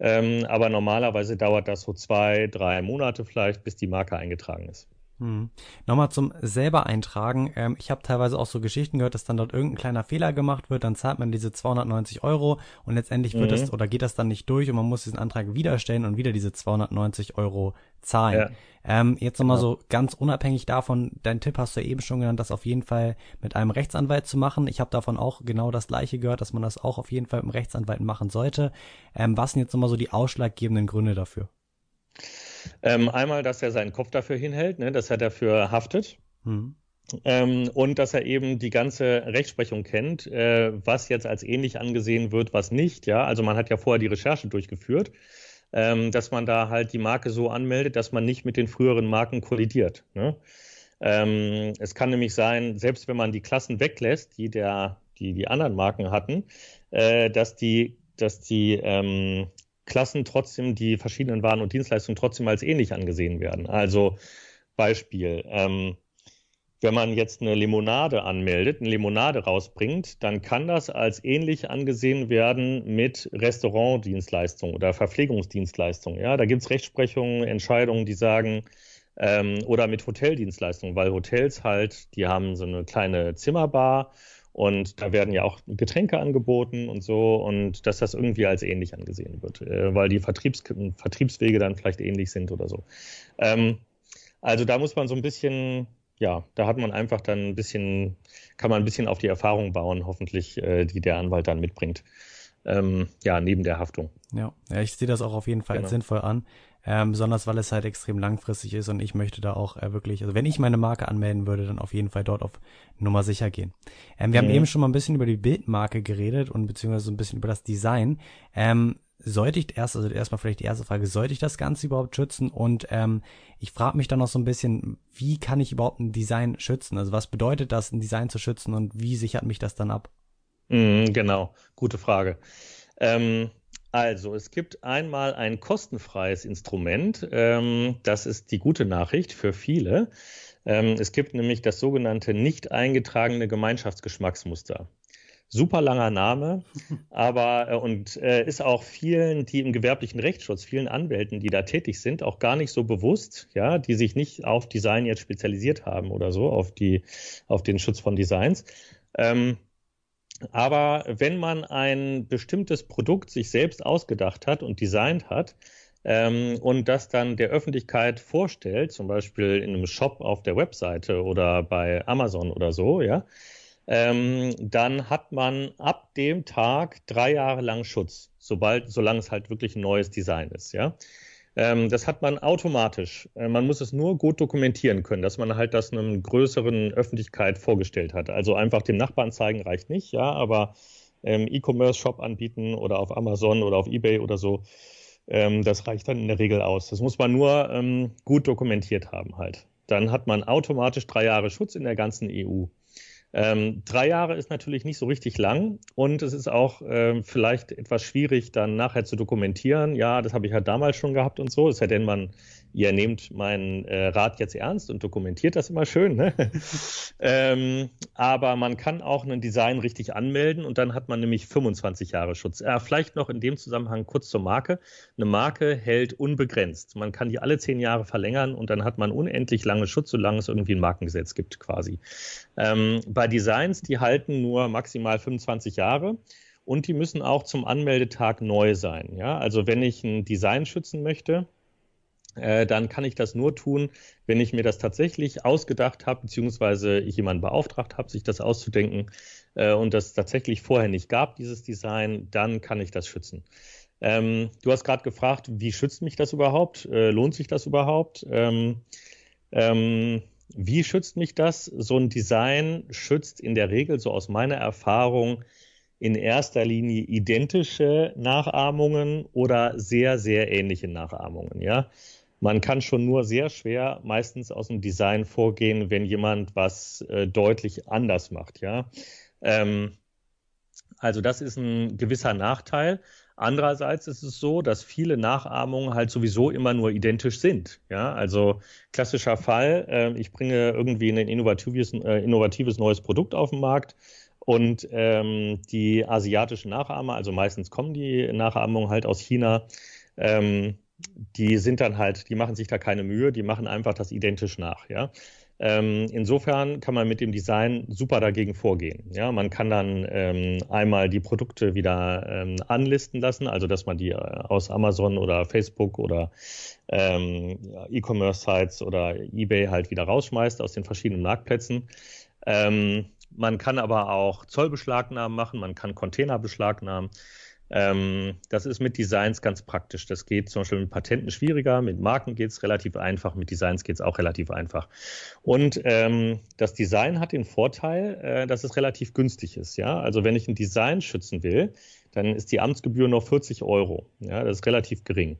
Ähm, aber normalerweise dauert das so zwei, drei Monate vielleicht, bis die Marke eingetragen ist. Hm. Nochmal zum selber eintragen. Ähm, ich habe teilweise auch so Geschichten gehört, dass dann dort irgendein kleiner Fehler gemacht wird, dann zahlt man diese 290 Euro und letztendlich wird mhm. das oder geht das dann nicht durch und man muss diesen Antrag wieder stellen und wieder diese 290 Euro zahlen. Ja. Ähm, jetzt nochmal genau. so ganz unabhängig davon, dein Tipp hast du ja eben schon genannt, das auf jeden Fall mit einem Rechtsanwalt zu machen. Ich habe davon auch genau das gleiche gehört, dass man das auch auf jeden Fall mit einem Rechtsanwalt machen sollte. Ähm, was sind jetzt nochmal so die ausschlaggebenden Gründe dafür? Ähm, einmal, dass er seinen Kopf dafür hinhält, ne, dass er dafür haftet. Mhm. Ähm, und dass er eben die ganze Rechtsprechung kennt, äh, was jetzt als ähnlich angesehen wird, was nicht. Ja, also man hat ja vorher die Recherche durchgeführt, ähm, dass man da halt die Marke so anmeldet, dass man nicht mit den früheren Marken kollidiert. Ne? Ähm, es kann nämlich sein, selbst wenn man die Klassen weglässt, die der, die die anderen Marken hatten, äh, dass die, dass die ähm, Klassen trotzdem die verschiedenen Waren und Dienstleistungen trotzdem als ähnlich angesehen werden. Also Beispiel, ähm, wenn man jetzt eine Limonade anmeldet, eine Limonade rausbringt, dann kann das als ähnlich angesehen werden mit Restaurantdienstleistungen oder Verpflegungsdienstleistungen. Ja, da gibt es Rechtsprechungen, Entscheidungen, die sagen, ähm, oder mit Hoteldienstleistungen, weil Hotels halt, die haben so eine kleine Zimmerbar und da werden ja auch Getränke angeboten und so und dass das irgendwie als ähnlich angesehen wird, äh, weil die Vertriebs Vertriebswege dann vielleicht ähnlich sind oder so. Ähm, also da muss man so ein bisschen, ja, da hat man einfach dann ein bisschen, kann man ein bisschen auf die Erfahrung bauen, hoffentlich, äh, die der Anwalt dann mitbringt. Ähm, ja, neben der Haftung. Ja, ja ich sehe das auch auf jeden Fall genau. als sinnvoll an ähm, besonders weil es halt extrem langfristig ist und ich möchte da auch äh, wirklich, also wenn ich meine Marke anmelden würde, dann auf jeden Fall dort auf Nummer sicher gehen. Ähm, wir mhm. haben eben schon mal ein bisschen über die Bildmarke geredet und beziehungsweise so ein bisschen über das Design. Ähm, sollte ich erst, also erstmal vielleicht die erste Frage, sollte ich das Ganze überhaupt schützen? Und ähm, ich frage mich dann noch so ein bisschen, wie kann ich überhaupt ein Design schützen? Also was bedeutet das, ein Design zu schützen und wie sichert mich das dann ab? Mhm, genau, gute Frage. Ähm, also, es gibt einmal ein kostenfreies Instrument. Ähm, das ist die gute Nachricht für viele. Ähm, es gibt nämlich das sogenannte nicht eingetragene Gemeinschaftsgeschmacksmuster. Super langer Name, aber äh, und äh, ist auch vielen, die im gewerblichen Rechtsschutz, vielen Anwälten, die da tätig sind, auch gar nicht so bewusst, ja, die sich nicht auf Design jetzt spezialisiert haben oder so, auf die, auf den Schutz von Designs. Ähm, aber wenn man ein bestimmtes Produkt sich selbst ausgedacht hat und designt hat ähm, und das dann der Öffentlichkeit vorstellt, zum Beispiel in einem Shop auf der Webseite oder bei Amazon oder so, ja, ähm, dann hat man ab dem Tag drei Jahre lang Schutz, sobald, solange es halt wirklich ein neues Design ist, ja. Ähm, das hat man automatisch. Äh, man muss es nur gut dokumentieren können, dass man halt das einer größeren Öffentlichkeit vorgestellt hat. Also einfach dem Nachbarn zeigen reicht nicht, ja, aber ähm, E-Commerce-Shop anbieten oder auf Amazon oder auf eBay oder so, ähm, das reicht dann in der Regel aus. Das muss man nur ähm, gut dokumentiert haben halt. Dann hat man automatisch drei Jahre Schutz in der ganzen EU. Ähm, drei Jahre ist natürlich nicht so richtig lang und es ist auch ähm, vielleicht etwas schwierig, dann nachher zu dokumentieren. Ja, das habe ich halt damals schon gehabt und so. Es sei denn, man ihr nehmt meinen äh, Rat jetzt ernst und dokumentiert das immer schön. Ne? ähm, aber man kann auch ein Design richtig anmelden und dann hat man nämlich 25 Jahre Schutz. Äh, vielleicht noch in dem Zusammenhang kurz zur Marke. Eine Marke hält unbegrenzt. Man kann die alle zehn Jahre verlängern und dann hat man unendlich lange Schutz, solange es irgendwie ein Markengesetz gibt quasi. Ähm, bei Designs, die halten nur maximal 25 Jahre und die müssen auch zum Anmeldetag neu sein. Ja? Also wenn ich ein Design schützen möchte, äh, dann kann ich das nur tun, wenn ich mir das tatsächlich ausgedacht habe, beziehungsweise ich jemanden beauftragt habe, sich das auszudenken äh, und das tatsächlich vorher nicht gab, dieses Design, dann kann ich das schützen. Ähm, du hast gerade gefragt, wie schützt mich das überhaupt? Äh, lohnt sich das überhaupt? Ähm, ähm, wie schützt mich das? So ein Design schützt in der Regel, so aus meiner Erfahrung, in erster Linie identische Nachahmungen oder sehr, sehr ähnliche Nachahmungen. Ja, man kann schon nur sehr schwer meistens aus dem Design vorgehen, wenn jemand was äh, deutlich anders macht, ja. Ähm, also das ist ein gewisser Nachteil. Andererseits ist es so, dass viele Nachahmungen halt sowieso immer nur identisch sind. Ja, also klassischer Fall, äh, ich bringe irgendwie ein innovatives, äh, innovatives neues Produkt auf den Markt und ähm, die asiatischen Nachahmer, also meistens kommen die Nachahmungen halt aus China, ähm, die sind dann halt, die machen sich da keine Mühe, die machen einfach das identisch nach, ja. Ähm, insofern kann man mit dem Design super dagegen vorgehen. Ja, man kann dann ähm, einmal die Produkte wieder ähm, anlisten lassen, also dass man die äh, aus Amazon oder Facebook oder ähm, E-Commerce-Sites oder eBay halt wieder rausschmeißt aus den verschiedenen Marktplätzen. Ähm, man kann aber auch Zollbeschlagnahmen machen, man kann Container beschlagnahmen. Ähm, das ist mit Designs ganz praktisch. Das geht zum Beispiel mit Patenten schwieriger, mit Marken geht es relativ einfach, mit Designs geht es auch relativ einfach. Und ähm, das Design hat den Vorteil, äh, dass es relativ günstig ist. Ja? Also wenn ich ein Design schützen will, dann ist die Amtsgebühr noch 40 Euro. Ja? Das ist relativ gering.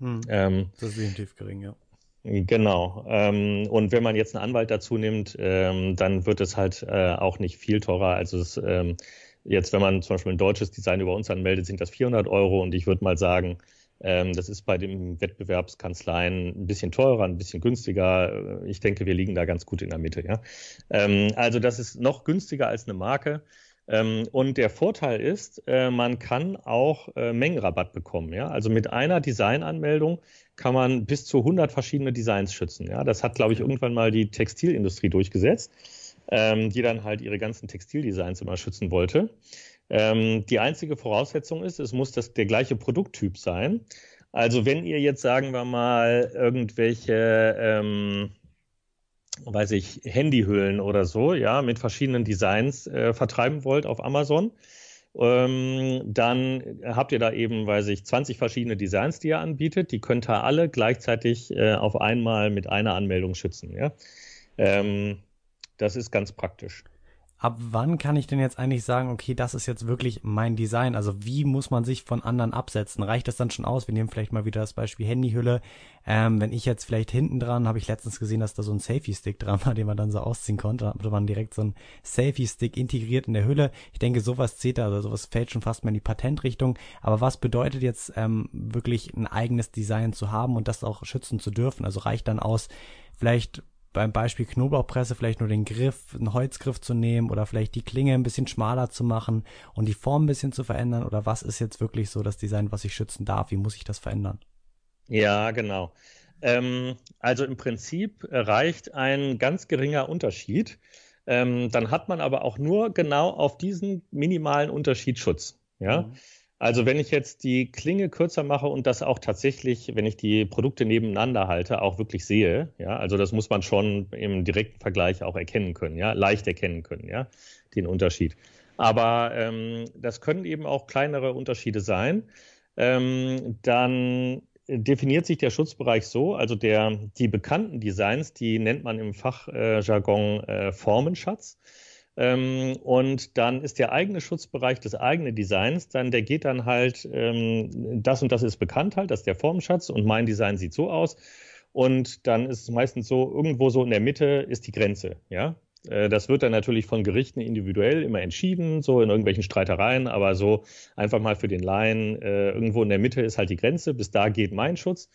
Hm. Ähm, das ist definitiv gering, ja. Genau. Ähm, und wenn man jetzt einen Anwalt dazu nimmt, ähm, dann wird es halt äh, auch nicht viel teurer. Also es ähm, Jetzt, wenn man zum Beispiel ein deutsches Design über uns anmeldet, sind das 400 Euro und ich würde mal sagen, ähm, das ist bei den Wettbewerbskanzleien ein bisschen teurer, ein bisschen günstiger. Ich denke, wir liegen da ganz gut in der Mitte. Ja? Ähm, also das ist noch günstiger als eine Marke. Ähm, und der Vorteil ist, äh, man kann auch äh, Mengenrabatt bekommen. Ja? Also mit einer Designanmeldung kann man bis zu 100 verschiedene Designs schützen. Ja? Das hat, glaube ich, irgendwann mal die Textilindustrie durchgesetzt ähm, die dann halt ihre ganzen Textildesigns immer schützen wollte. Ähm, die einzige Voraussetzung ist, es muss das, der gleiche Produkttyp sein. Also wenn ihr jetzt, sagen wir mal, irgendwelche, ähm, weiß ich, Handyhüllen oder so, ja, mit verschiedenen Designs äh, vertreiben wollt auf Amazon, ähm, dann habt ihr da eben, weiß ich, 20 verschiedene Designs, die ihr anbietet. Die könnt ihr alle gleichzeitig äh, auf einmal mit einer Anmeldung schützen. Ja? Ähm, das ist ganz praktisch. Ab wann kann ich denn jetzt eigentlich sagen, okay, das ist jetzt wirklich mein Design? Also wie muss man sich von anderen absetzen? Reicht das dann schon aus? Wir nehmen vielleicht mal wieder das Beispiel Handyhülle. Ähm, wenn ich jetzt vielleicht hinten dran, habe ich letztens gesehen, dass da so ein Safety-Stick dran war, den man dann so ausziehen konnte. Da hatte man direkt so ein Safety-Stick integriert in der Hülle. Ich denke, sowas zählt da, also sowas fällt schon fast mal in die Patentrichtung. Aber was bedeutet jetzt ähm, wirklich ein eigenes Design zu haben und das auch schützen zu dürfen? Also reicht dann aus, vielleicht beim Beispiel Knoblauchpresse vielleicht nur den Griff, einen Holzgriff zu nehmen oder vielleicht die Klinge ein bisschen schmaler zu machen und die Form ein bisschen zu verändern? Oder was ist jetzt wirklich so das Design, was ich schützen darf? Wie muss ich das verändern? Ja, genau. Ähm, also im Prinzip reicht ein ganz geringer Unterschied. Ähm, dann hat man aber auch nur genau auf diesen minimalen Unterschied Schutz. Ja. Mhm. Also wenn ich jetzt die Klinge kürzer mache und das auch tatsächlich, wenn ich die Produkte nebeneinander halte, auch wirklich sehe, ja, also das muss man schon im direkten Vergleich auch erkennen können, ja, leicht erkennen können, ja, den Unterschied. Aber ähm, das können eben auch kleinere Unterschiede sein. Ähm, dann definiert sich der Schutzbereich so, also der, die bekannten Designs, die nennt man im Fachjargon äh, Formenschatz. Ähm, und dann ist der eigene Schutzbereich des eigenen Designs, dann der geht dann halt, ähm, das und das ist bekannt halt, das ist der Formschatz und mein Design sieht so aus. Und dann ist es meistens so, irgendwo so in der Mitte ist die Grenze, ja. Äh, das wird dann natürlich von Gerichten individuell immer entschieden, so in irgendwelchen Streitereien, aber so einfach mal für den Laien, äh, irgendwo in der Mitte ist halt die Grenze, bis da geht mein Schutz.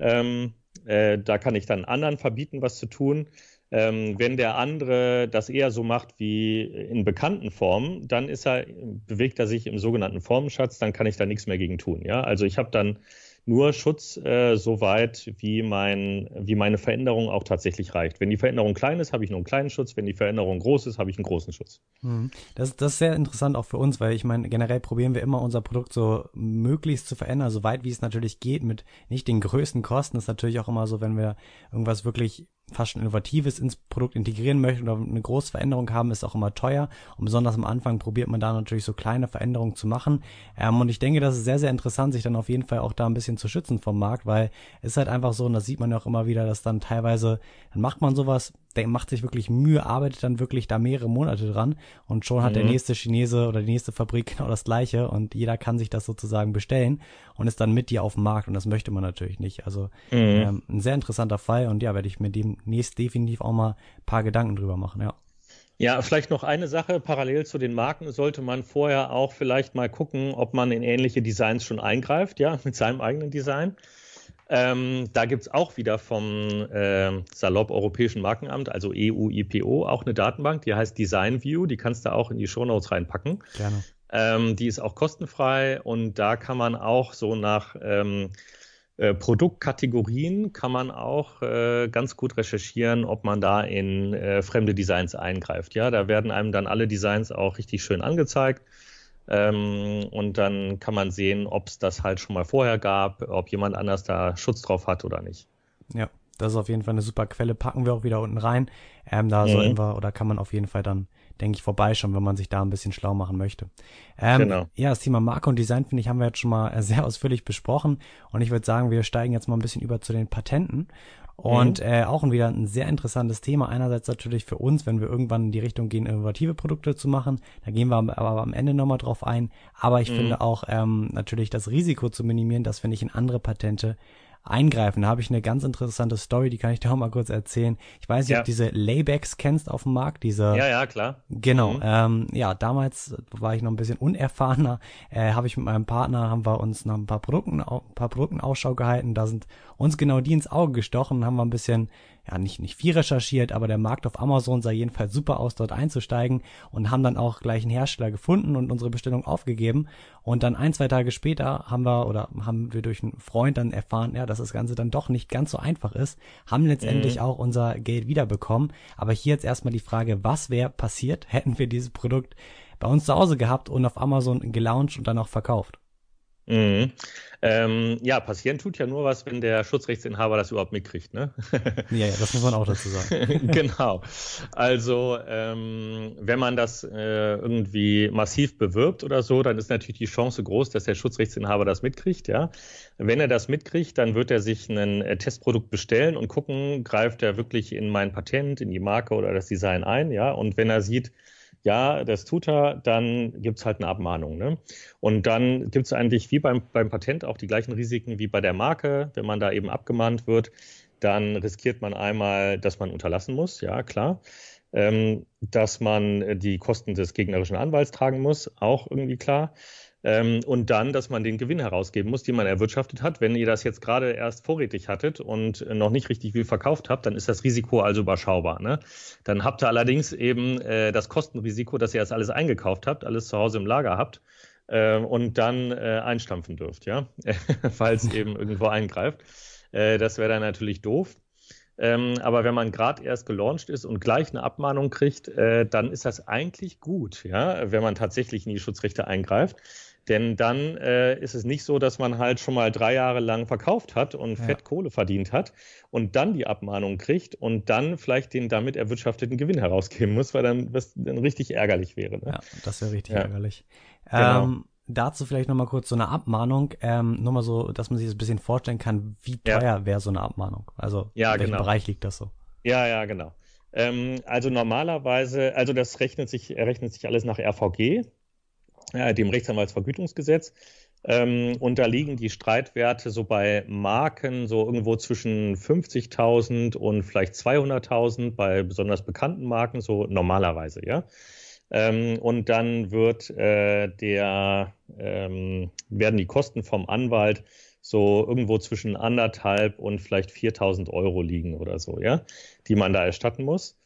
Ähm, äh, da kann ich dann anderen verbieten, was zu tun. Ähm, wenn der andere das eher so macht wie in bekannten Formen, dann ist er, bewegt er sich im sogenannten Formenschatz, dann kann ich da nichts mehr gegen tun. Ja? Also ich habe dann nur Schutz äh, so weit, wie, mein, wie meine Veränderung auch tatsächlich reicht. Wenn die Veränderung klein ist, habe ich nur einen kleinen Schutz. Wenn die Veränderung groß ist, habe ich einen großen Schutz. Mhm. Das, das ist sehr interessant auch für uns, weil ich meine, generell probieren wir immer unser Produkt so möglichst zu verändern, so weit wie es natürlich geht, mit nicht den größten Kosten. Das ist natürlich auch immer so, wenn wir irgendwas wirklich fast schon Innovatives ins Produkt integrieren möchte oder eine große Veränderung haben, ist auch immer teuer. Und besonders am Anfang probiert man da natürlich so kleine Veränderungen zu machen. Ähm, und ich denke, das ist sehr, sehr interessant, sich dann auf jeden Fall auch da ein bisschen zu schützen vom Markt, weil es ist halt einfach so, und das sieht man ja auch immer wieder, dass dann teilweise, dann macht man sowas, der macht sich wirklich Mühe, arbeitet dann wirklich da mehrere Monate dran und schon hat mhm. der nächste Chinese oder die nächste Fabrik genau das gleiche und jeder kann sich das sozusagen bestellen und ist dann mit dir auf dem Markt und das möchte man natürlich nicht. Also mhm. ähm, ein sehr interessanter Fall und ja, werde ich mir demnächst definitiv auch mal ein paar Gedanken drüber machen, ja. Ja, vielleicht noch eine Sache. Parallel zu den Marken sollte man vorher auch vielleicht mal gucken, ob man in ähnliche Designs schon eingreift, ja, mit seinem eigenen Design. Ähm, da gibt es auch wieder vom äh, Salopp Europäischen Markenamt, also EU-IPO, auch eine Datenbank, die heißt Design View, die kannst du auch in die Shownotes reinpacken. Gerne. Ähm, die ist auch kostenfrei und da kann man auch so nach ähm, äh, Produktkategorien kann man auch äh, ganz gut recherchieren, ob man da in äh, fremde Designs eingreift. Ja, da werden einem dann alle Designs auch richtig schön angezeigt. Ähm, und dann kann man sehen, ob es das halt schon mal vorher gab, ob jemand anders da Schutz drauf hat oder nicht. Ja, das ist auf jeden Fall eine super Quelle. Packen wir auch wieder unten rein. Ähm, da mhm. sollen wir oder kann man auf jeden Fall dann, denke ich, vorbeischauen, wenn man sich da ein bisschen schlau machen möchte. Ähm, genau. Ja, das Thema Marke und Design, finde ich, haben wir jetzt schon mal sehr ausführlich besprochen. Und ich würde sagen, wir steigen jetzt mal ein bisschen über zu den Patenten. Und mhm. äh, auch wieder ein sehr interessantes Thema. Einerseits natürlich für uns, wenn wir irgendwann in die Richtung gehen, innovative Produkte zu machen. Da gehen wir aber am Ende nochmal drauf ein. Aber ich mhm. finde auch ähm, natürlich das Risiko zu minimieren, dass wir nicht in andere Patente eingreifen. Da habe ich eine ganz interessante Story, die kann ich dir auch mal kurz erzählen. Ich weiß nicht, ja. ob du diese Laybacks kennst auf dem Markt, diese. Ja, ja, klar. Genau. Mhm. Ähm, ja, damals war ich noch ein bisschen unerfahrener. Äh, habe ich mit meinem Partner haben wir uns nach ein paar Produkten, ein paar Produkten Ausschau gehalten. Da sind uns genau die ins Auge gestochen, haben wir ein bisschen ja nicht, nicht viel recherchiert, aber der Markt auf Amazon sah jedenfalls super aus, dort einzusteigen und haben dann auch gleich einen Hersteller gefunden und unsere Bestellung aufgegeben. Und dann ein, zwei Tage später haben wir oder haben wir durch einen Freund dann erfahren, ja, dass das Ganze dann doch nicht ganz so einfach ist, haben letztendlich mhm. auch unser Geld wiederbekommen. Aber hier jetzt erstmal die Frage, was wäre passiert, hätten wir dieses Produkt bei uns zu Hause gehabt und auf Amazon gelauncht und dann auch verkauft? Mhm. Ähm, ja, passieren tut ja nur was, wenn der Schutzrechtsinhaber das überhaupt mitkriegt, ne? ja, ja, das muss man auch dazu sagen. genau. Also, ähm, wenn man das äh, irgendwie massiv bewirbt oder so, dann ist natürlich die Chance groß, dass der Schutzrechtsinhaber das mitkriegt, ja. Wenn er das mitkriegt, dann wird er sich ein äh, Testprodukt bestellen und gucken, greift er wirklich in mein Patent, in die Marke oder das Design ein, ja. Und wenn er sieht, ja, das tut er, dann gibt es halt eine Abmahnung. Ne? Und dann gibt es eigentlich wie beim, beim Patent auch die gleichen Risiken wie bei der Marke. Wenn man da eben abgemahnt wird, dann riskiert man einmal, dass man unterlassen muss, ja, klar. Ähm, dass man die Kosten des gegnerischen Anwalts tragen muss, auch irgendwie klar. Ähm, und dann, dass man den Gewinn herausgeben muss, den man erwirtschaftet hat. Wenn ihr das jetzt gerade erst vorrätig hattet und noch nicht richtig viel verkauft habt, dann ist das Risiko also überschaubar. Ne? Dann habt ihr allerdings eben äh, das Kostenrisiko, dass ihr das alles eingekauft habt, alles zu Hause im Lager habt äh, und dann äh, einstampfen dürft, ja, falls eben irgendwo eingreift. Äh, das wäre dann natürlich doof. Ähm, aber wenn man gerade erst gelauncht ist und gleich eine Abmahnung kriegt, äh, dann ist das eigentlich gut, ja, wenn man tatsächlich in die Schutzrechte eingreift. Denn dann äh, ist es nicht so, dass man halt schon mal drei Jahre lang verkauft hat und ja. fett Kohle verdient hat und dann die Abmahnung kriegt und dann vielleicht den damit erwirtschafteten Gewinn herausgeben muss, weil dann das dann richtig ärgerlich wäre. Ne? Ja, das wäre richtig ja. ärgerlich. Genau. Ähm, dazu vielleicht nochmal kurz so eine Abmahnung, ähm, nur mal so, dass man sich das ein bisschen vorstellen kann, wie teuer ja. wäre so eine Abmahnung? Also ja, in welchem genau. Bereich liegt das so? Ja, ja, genau. Ähm, also normalerweise, also das rechnet sich, rechnet sich alles nach RVG, äh, dem Rechtsanwaltsvergütungsgesetz. Ähm, und da liegen die Streitwerte so bei Marken so irgendwo zwischen 50.000 und vielleicht 200.000 bei besonders bekannten Marken, so normalerweise, ja. Ähm, und dann wird äh, der, ähm, werden die Kosten vom Anwalt so irgendwo zwischen anderthalb und vielleicht 4.000 Euro liegen oder so, ja, die man da erstatten muss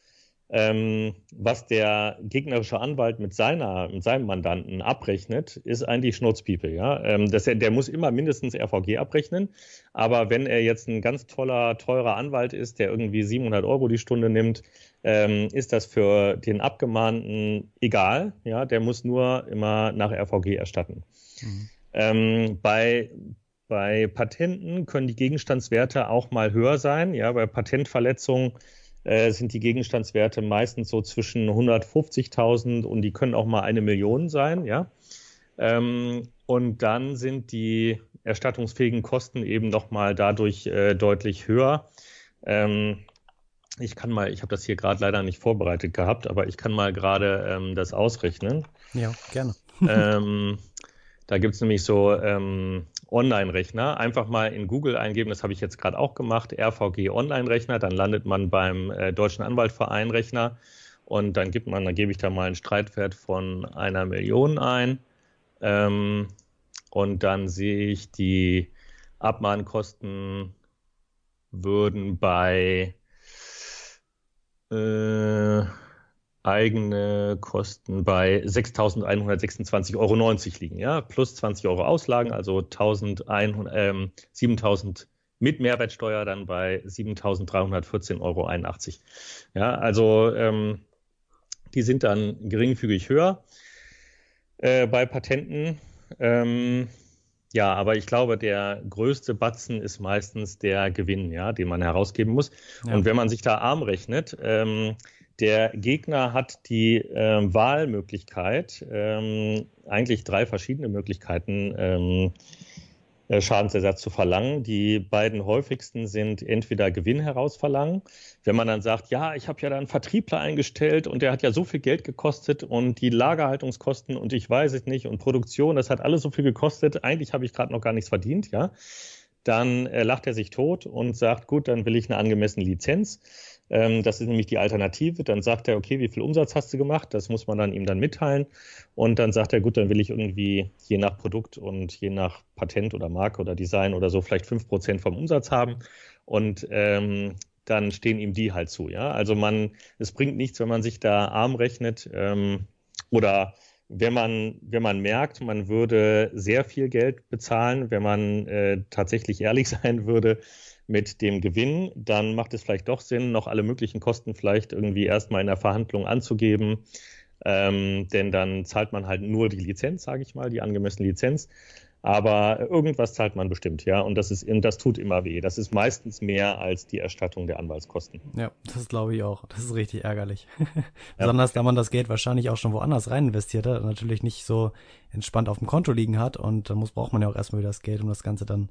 ähm, was der gegnerische Anwalt mit seiner, mit seinem Mandanten abrechnet, ist eigentlich Schnurzpiepe. Ja? Ähm, das, der muss immer mindestens RVG abrechnen. Aber wenn er jetzt ein ganz toller, teurer Anwalt ist, der irgendwie 700 Euro die Stunde nimmt, ähm, ist das für den Abgemahnten egal. Ja? Der muss nur immer nach RVG erstatten. Mhm. Ähm, bei bei Patenten können die Gegenstandswerte auch mal höher sein. Ja, bei Patentverletzungen äh, sind die Gegenstandswerte meistens so zwischen 150.000 und die können auch mal eine Million sein, ja. Ähm, und dann sind die erstattungsfähigen Kosten eben nochmal dadurch äh, deutlich höher. Ähm, ich kann mal, ich habe das hier gerade leider nicht vorbereitet gehabt, aber ich kann mal gerade ähm, das ausrechnen. Ja, gerne. ähm, da gibt es nämlich so ähm, Online-Rechner. Einfach mal in Google eingeben, das habe ich jetzt gerade auch gemacht, RVG Online-Rechner, dann landet man beim äh, Deutschen Anwaltverein Rechner. Und dann gibt man, dann gebe ich da mal einen Streitwert von einer Million ein. Ähm, und dann sehe ich, die Abmahnkosten würden bei äh, eigene Kosten bei 6.126,90 Euro liegen, ja, plus 20 Euro Auslagen, also 1.100, ähm, 7.000 mit Mehrwertsteuer dann bei 7.314,81 Euro. Ja, also ähm, die sind dann geringfügig höher äh, bei Patenten. Ähm, ja, aber ich glaube, der größte Batzen ist meistens der Gewinn, ja, den man herausgeben muss. Ja. Und wenn man sich da arm rechnet, ähm, der Gegner hat die äh, Wahlmöglichkeit, ähm, eigentlich drei verschiedene Möglichkeiten, ähm, äh, Schadensersatz zu verlangen. Die beiden häufigsten sind entweder Gewinn herausverlangen, wenn man dann sagt, ja, ich habe ja da einen Vertriebler eingestellt und der hat ja so viel Geld gekostet und die Lagerhaltungskosten und ich weiß es nicht und Produktion, das hat alles so viel gekostet, eigentlich habe ich gerade noch gar nichts verdient, ja. Dann äh, lacht er sich tot und sagt, gut, dann will ich eine angemessene Lizenz. Ähm, das ist nämlich die Alternative. Dann sagt er, okay, wie viel Umsatz hast du gemacht? Das muss man dann ihm dann mitteilen. Und dann sagt er, gut, dann will ich irgendwie je nach Produkt und je nach Patent oder Marke oder Design oder so vielleicht fünf Prozent vom Umsatz haben. Und ähm, dann stehen ihm die halt zu. Ja, also man, es bringt nichts, wenn man sich da arm rechnet ähm, oder wenn man, wenn man merkt, man würde sehr viel Geld bezahlen, wenn man äh, tatsächlich ehrlich sein würde, mit dem Gewinn, dann macht es vielleicht doch Sinn, noch alle möglichen Kosten vielleicht irgendwie erstmal in der Verhandlung anzugeben. Ähm, denn dann zahlt man halt nur die Lizenz, sage ich mal, die angemessene Lizenz. Aber irgendwas zahlt man bestimmt, ja. Und das ist, das tut immer weh. Das ist meistens mehr als die Erstattung der Anwaltskosten. Ja, das glaube ich auch. Das ist richtig ärgerlich. Besonders da man das Geld wahrscheinlich auch schon woanders rein investiert hat und natürlich nicht so entspannt auf dem Konto liegen hat. Und da muss, braucht man ja auch erstmal wieder das Geld, um das Ganze dann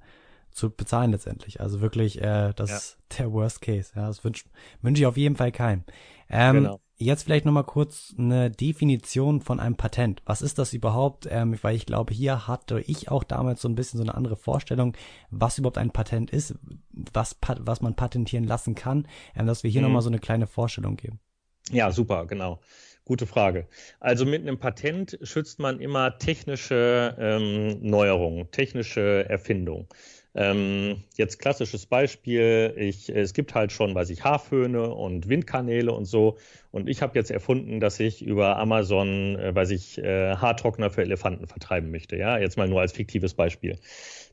zu bezahlen letztendlich. Also wirklich, äh, das ja. ist der Worst Case. Ja, das wünsche wünsch ich auf jeden Fall keinem. Ähm, genau. Jetzt vielleicht nochmal kurz eine Definition von einem Patent. Was ist das überhaupt? Ähm, weil ich glaube, hier hatte ich auch damals so ein bisschen so eine andere Vorstellung, was überhaupt ein Patent ist, was, was man patentieren lassen kann, ähm, dass wir hier mhm. nochmal so eine kleine Vorstellung geben. Ja, super, genau. Gute Frage. Also mit einem Patent schützt man immer technische ähm, Neuerungen, technische Erfindungen. Ähm, jetzt klassisches Beispiel, ich, es gibt halt schon, weiß ich, Haarföhne und Windkanäle und so. Und ich habe jetzt erfunden, dass ich über Amazon, äh, weiß ich, äh, Haartrockner für Elefanten vertreiben möchte. Ja, jetzt mal nur als fiktives Beispiel.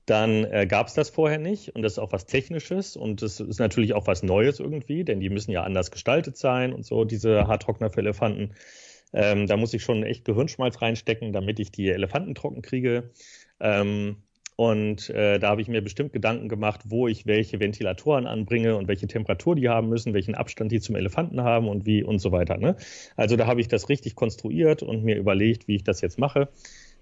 Dann äh, gab es das vorher nicht und das ist auch was Technisches und das ist natürlich auch was Neues irgendwie, denn die müssen ja anders gestaltet sein und so, diese Haartrockner für Elefanten. Ähm, da muss ich schon echt Gehirnschmalz reinstecken, damit ich die Elefanten trocken kriege. Ähm, und äh, da habe ich mir bestimmt Gedanken gemacht, wo ich welche Ventilatoren anbringe und welche Temperatur die haben müssen, welchen Abstand die zum Elefanten haben und wie und so weiter. Ne? Also da habe ich das richtig konstruiert und mir überlegt, wie ich das jetzt mache.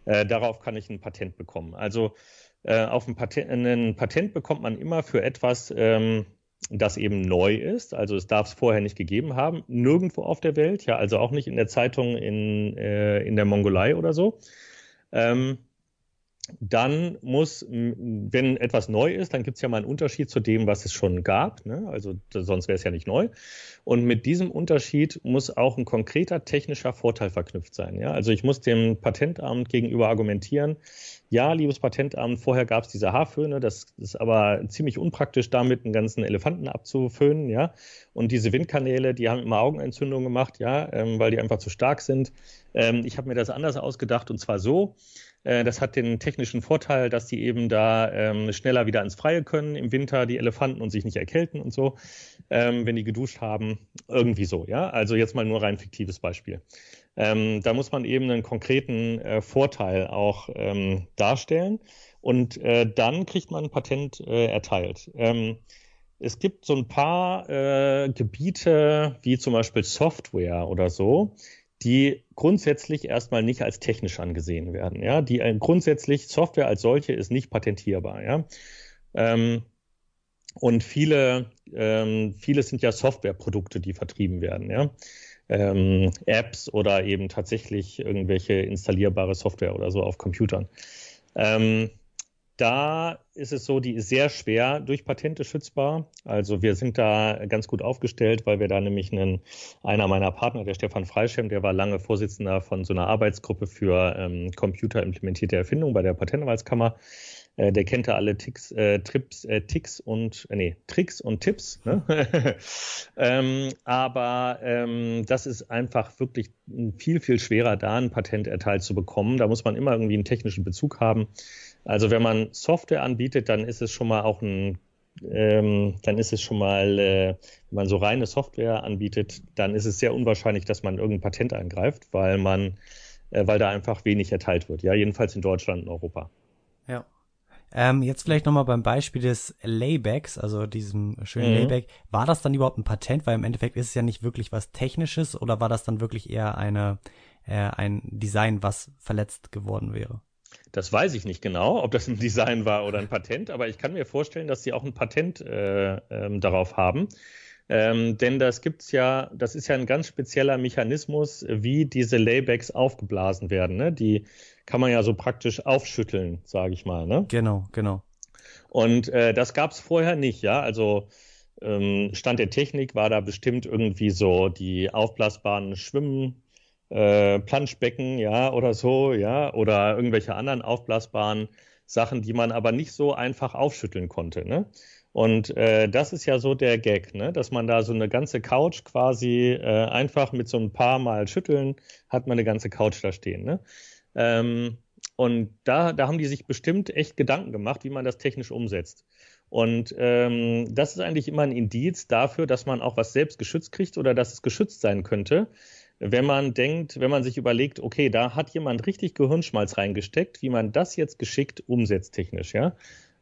Äh, darauf kann ich ein Patent bekommen. Also äh, auf ein Patent, ein Patent bekommt man immer für etwas, ähm, das eben neu ist. Also es darf es vorher nicht gegeben haben, nirgendwo auf der Welt, ja, also auch nicht in der Zeitung in, äh, in der Mongolei oder so. Ähm, dann muss, wenn etwas neu ist, dann gibt es ja mal einen Unterschied zu dem, was es schon gab. Ne? Also sonst wäre es ja nicht neu. Und mit diesem Unterschied muss auch ein konkreter technischer Vorteil verknüpft sein. Ja? Also ich muss dem Patentamt gegenüber argumentieren, ja, liebes Patentamt, vorher gab es diese Haarföhne, das ist aber ziemlich unpraktisch, damit einen ganzen Elefanten abzuföhnen, ja. Und diese Windkanäle, die haben immer Augenentzündungen gemacht, ja, ähm, weil die einfach zu stark sind. Ähm, ich habe mir das anders ausgedacht und zwar so, das hat den technischen Vorteil, dass die eben da ähm, schneller wieder ins Freie können im Winter, die Elefanten und sich nicht erkälten und so, ähm, wenn die geduscht haben. Irgendwie so, ja. Also jetzt mal nur rein fiktives Beispiel. Ähm, da muss man eben einen konkreten äh, Vorteil auch ähm, darstellen und äh, dann kriegt man ein Patent äh, erteilt. Ähm, es gibt so ein paar äh, Gebiete, wie zum Beispiel Software oder so, die grundsätzlich erstmal nicht als technisch angesehen werden. Ja, die äh, grundsätzlich Software als solche ist nicht patentierbar. Ja, ähm, und viele, ähm, viele sind ja Softwareprodukte, die vertrieben werden. Ja, ähm, Apps oder eben tatsächlich irgendwelche installierbare Software oder so auf Computern. Ähm, da ist es so, die ist sehr schwer durch Patente schützbar. Also wir sind da ganz gut aufgestellt, weil wir da nämlich einen, einer meiner Partner, der Stefan Freischem, der war lange Vorsitzender von so einer Arbeitsgruppe für ähm, computerimplementierte Erfindung bei der Patentanwaltskammer. Äh, der kennt da alle Ticks, äh, Trips, äh, Ticks und, äh, nee, Tricks und Tipps. Ne? ähm, aber ähm, das ist einfach wirklich viel, viel schwerer, da ein Patent erteilt zu bekommen. Da muss man immer irgendwie einen technischen Bezug haben. Also wenn man Software anbietet, dann ist es schon mal auch ein, ähm, dann ist es schon mal, äh, wenn man so reine Software anbietet, dann ist es sehr unwahrscheinlich, dass man irgendein Patent eingreift, weil man, äh, weil da einfach wenig erteilt wird. Ja, jedenfalls in Deutschland und Europa. Ja. Ähm, jetzt vielleicht nochmal beim Beispiel des Laybacks, also diesem schönen mhm. Layback. War das dann überhaupt ein Patent? Weil im Endeffekt ist es ja nicht wirklich was Technisches oder war das dann wirklich eher eine, äh, ein Design, was verletzt geworden wäre? Das weiß ich nicht genau, ob das ein Design war oder ein Patent, aber ich kann mir vorstellen, dass sie auch ein Patent äh, ähm, darauf haben. Ähm, denn das gibt's ja, das ist ja ein ganz spezieller Mechanismus, wie diese Laybacks aufgeblasen werden. Ne? Die kann man ja so praktisch aufschütteln, sage ich mal. Ne? Genau, genau. Und äh, das gab's vorher nicht, ja. Also ähm, Stand der Technik war da bestimmt irgendwie so die aufblasbaren Schwimmen äh, Planschbecken, ja, oder so, ja, oder irgendwelche anderen aufblasbaren Sachen, die man aber nicht so einfach aufschütteln konnte, ne? Und äh, das ist ja so der Gag, ne? dass man da so eine ganze Couch quasi äh, einfach mit so ein paar Mal schütteln, hat man eine ganze Couch da stehen. Ne? Ähm, und da, da haben die sich bestimmt echt Gedanken gemacht, wie man das technisch umsetzt. Und ähm, das ist eigentlich immer ein Indiz dafür, dass man auch was selbst geschützt kriegt oder dass es geschützt sein könnte, wenn man denkt, wenn man sich überlegt, okay, da hat jemand richtig Gehirnschmalz reingesteckt, wie man das jetzt geschickt umsetzt technisch, ja.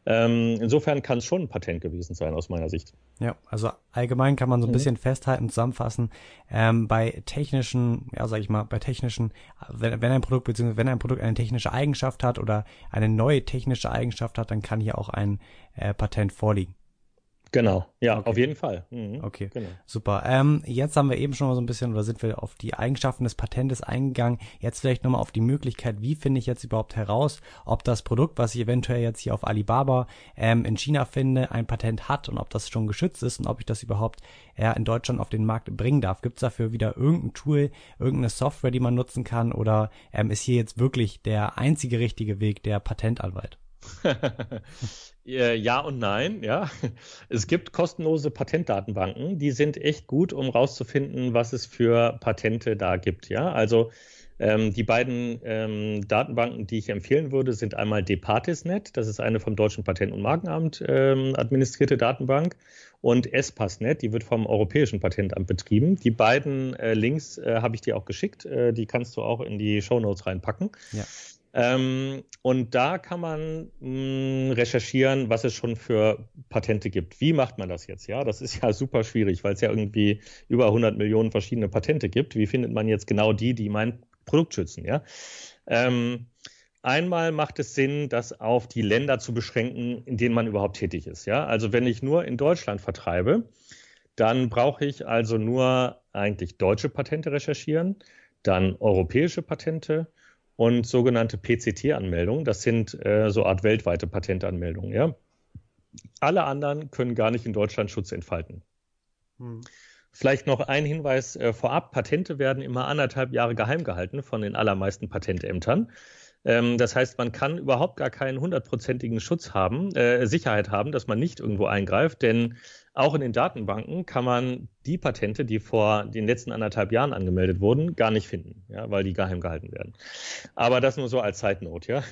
Ähm, insofern kann es schon ein Patent gewesen sein, aus meiner Sicht. Ja, also allgemein kann man so ein mhm. bisschen festhalten, zusammenfassen, ähm, bei technischen, ja, sag ich mal, bei technischen, wenn, wenn ein Produkt, beziehungsweise wenn ein Produkt eine technische Eigenschaft hat oder eine neue technische Eigenschaft hat, dann kann hier auch ein äh, Patent vorliegen. Genau, ja, okay. auf jeden Fall. Mhm. Okay, genau. super. Ähm, jetzt haben wir eben schon mal so ein bisschen, oder sind wir auf die Eigenschaften des Patentes eingegangen. Jetzt vielleicht nochmal auf die Möglichkeit, wie finde ich jetzt überhaupt heraus, ob das Produkt, was ich eventuell jetzt hier auf Alibaba ähm, in China finde, ein Patent hat und ob das schon geschützt ist und ob ich das überhaupt äh, in Deutschland auf den Markt bringen darf. Gibt es dafür wieder irgendein Tool, irgendeine Software, die man nutzen kann oder ähm, ist hier jetzt wirklich der einzige richtige Weg der Patentanwalt? Äh, ja und nein, ja. Es gibt kostenlose Patentdatenbanken, die sind echt gut, um rauszufinden, was es für Patente da gibt, ja. Also ähm, die beiden ähm, Datenbanken, die ich empfehlen würde, sind einmal Departisnet, das ist eine vom Deutschen Patent- und Markenamt ähm, administrierte Datenbank, und Espassnet, die wird vom Europäischen Patentamt betrieben. Die beiden äh, Links äh, habe ich dir auch geschickt, äh, die kannst du auch in die Show Notes reinpacken. Ja. Ähm, und da kann man hm, recherchieren, was es schon für Patente gibt. Wie macht man das jetzt? Ja, das ist ja super schwierig, weil es ja irgendwie über 100 Millionen verschiedene Patente gibt. Wie findet man jetzt genau die, die mein Produkt schützen? Ja. Ähm, Einmal macht es Sinn, das auf die Länder zu beschränken, in denen man überhaupt tätig ist. Ja, also wenn ich nur in Deutschland vertreibe, dann brauche ich also nur eigentlich deutsche Patente recherchieren, dann europäische Patente und sogenannte PCT-Anmeldungen. Das sind äh, so Art weltweite Patentanmeldungen. Ja? Alle anderen können gar nicht in Deutschland Schutz entfalten. Hm. Vielleicht noch ein Hinweis äh, vorab. Patente werden immer anderthalb Jahre geheim gehalten von den allermeisten Patentämtern. Ähm, das heißt, man kann überhaupt gar keinen hundertprozentigen Schutz haben, äh, Sicherheit haben, dass man nicht irgendwo eingreift, denn auch in den Datenbanken kann man die Patente, die vor den letzten anderthalb Jahren angemeldet wurden, gar nicht finden, ja, weil die geheim gehalten werden. Aber das nur so als Note, ja.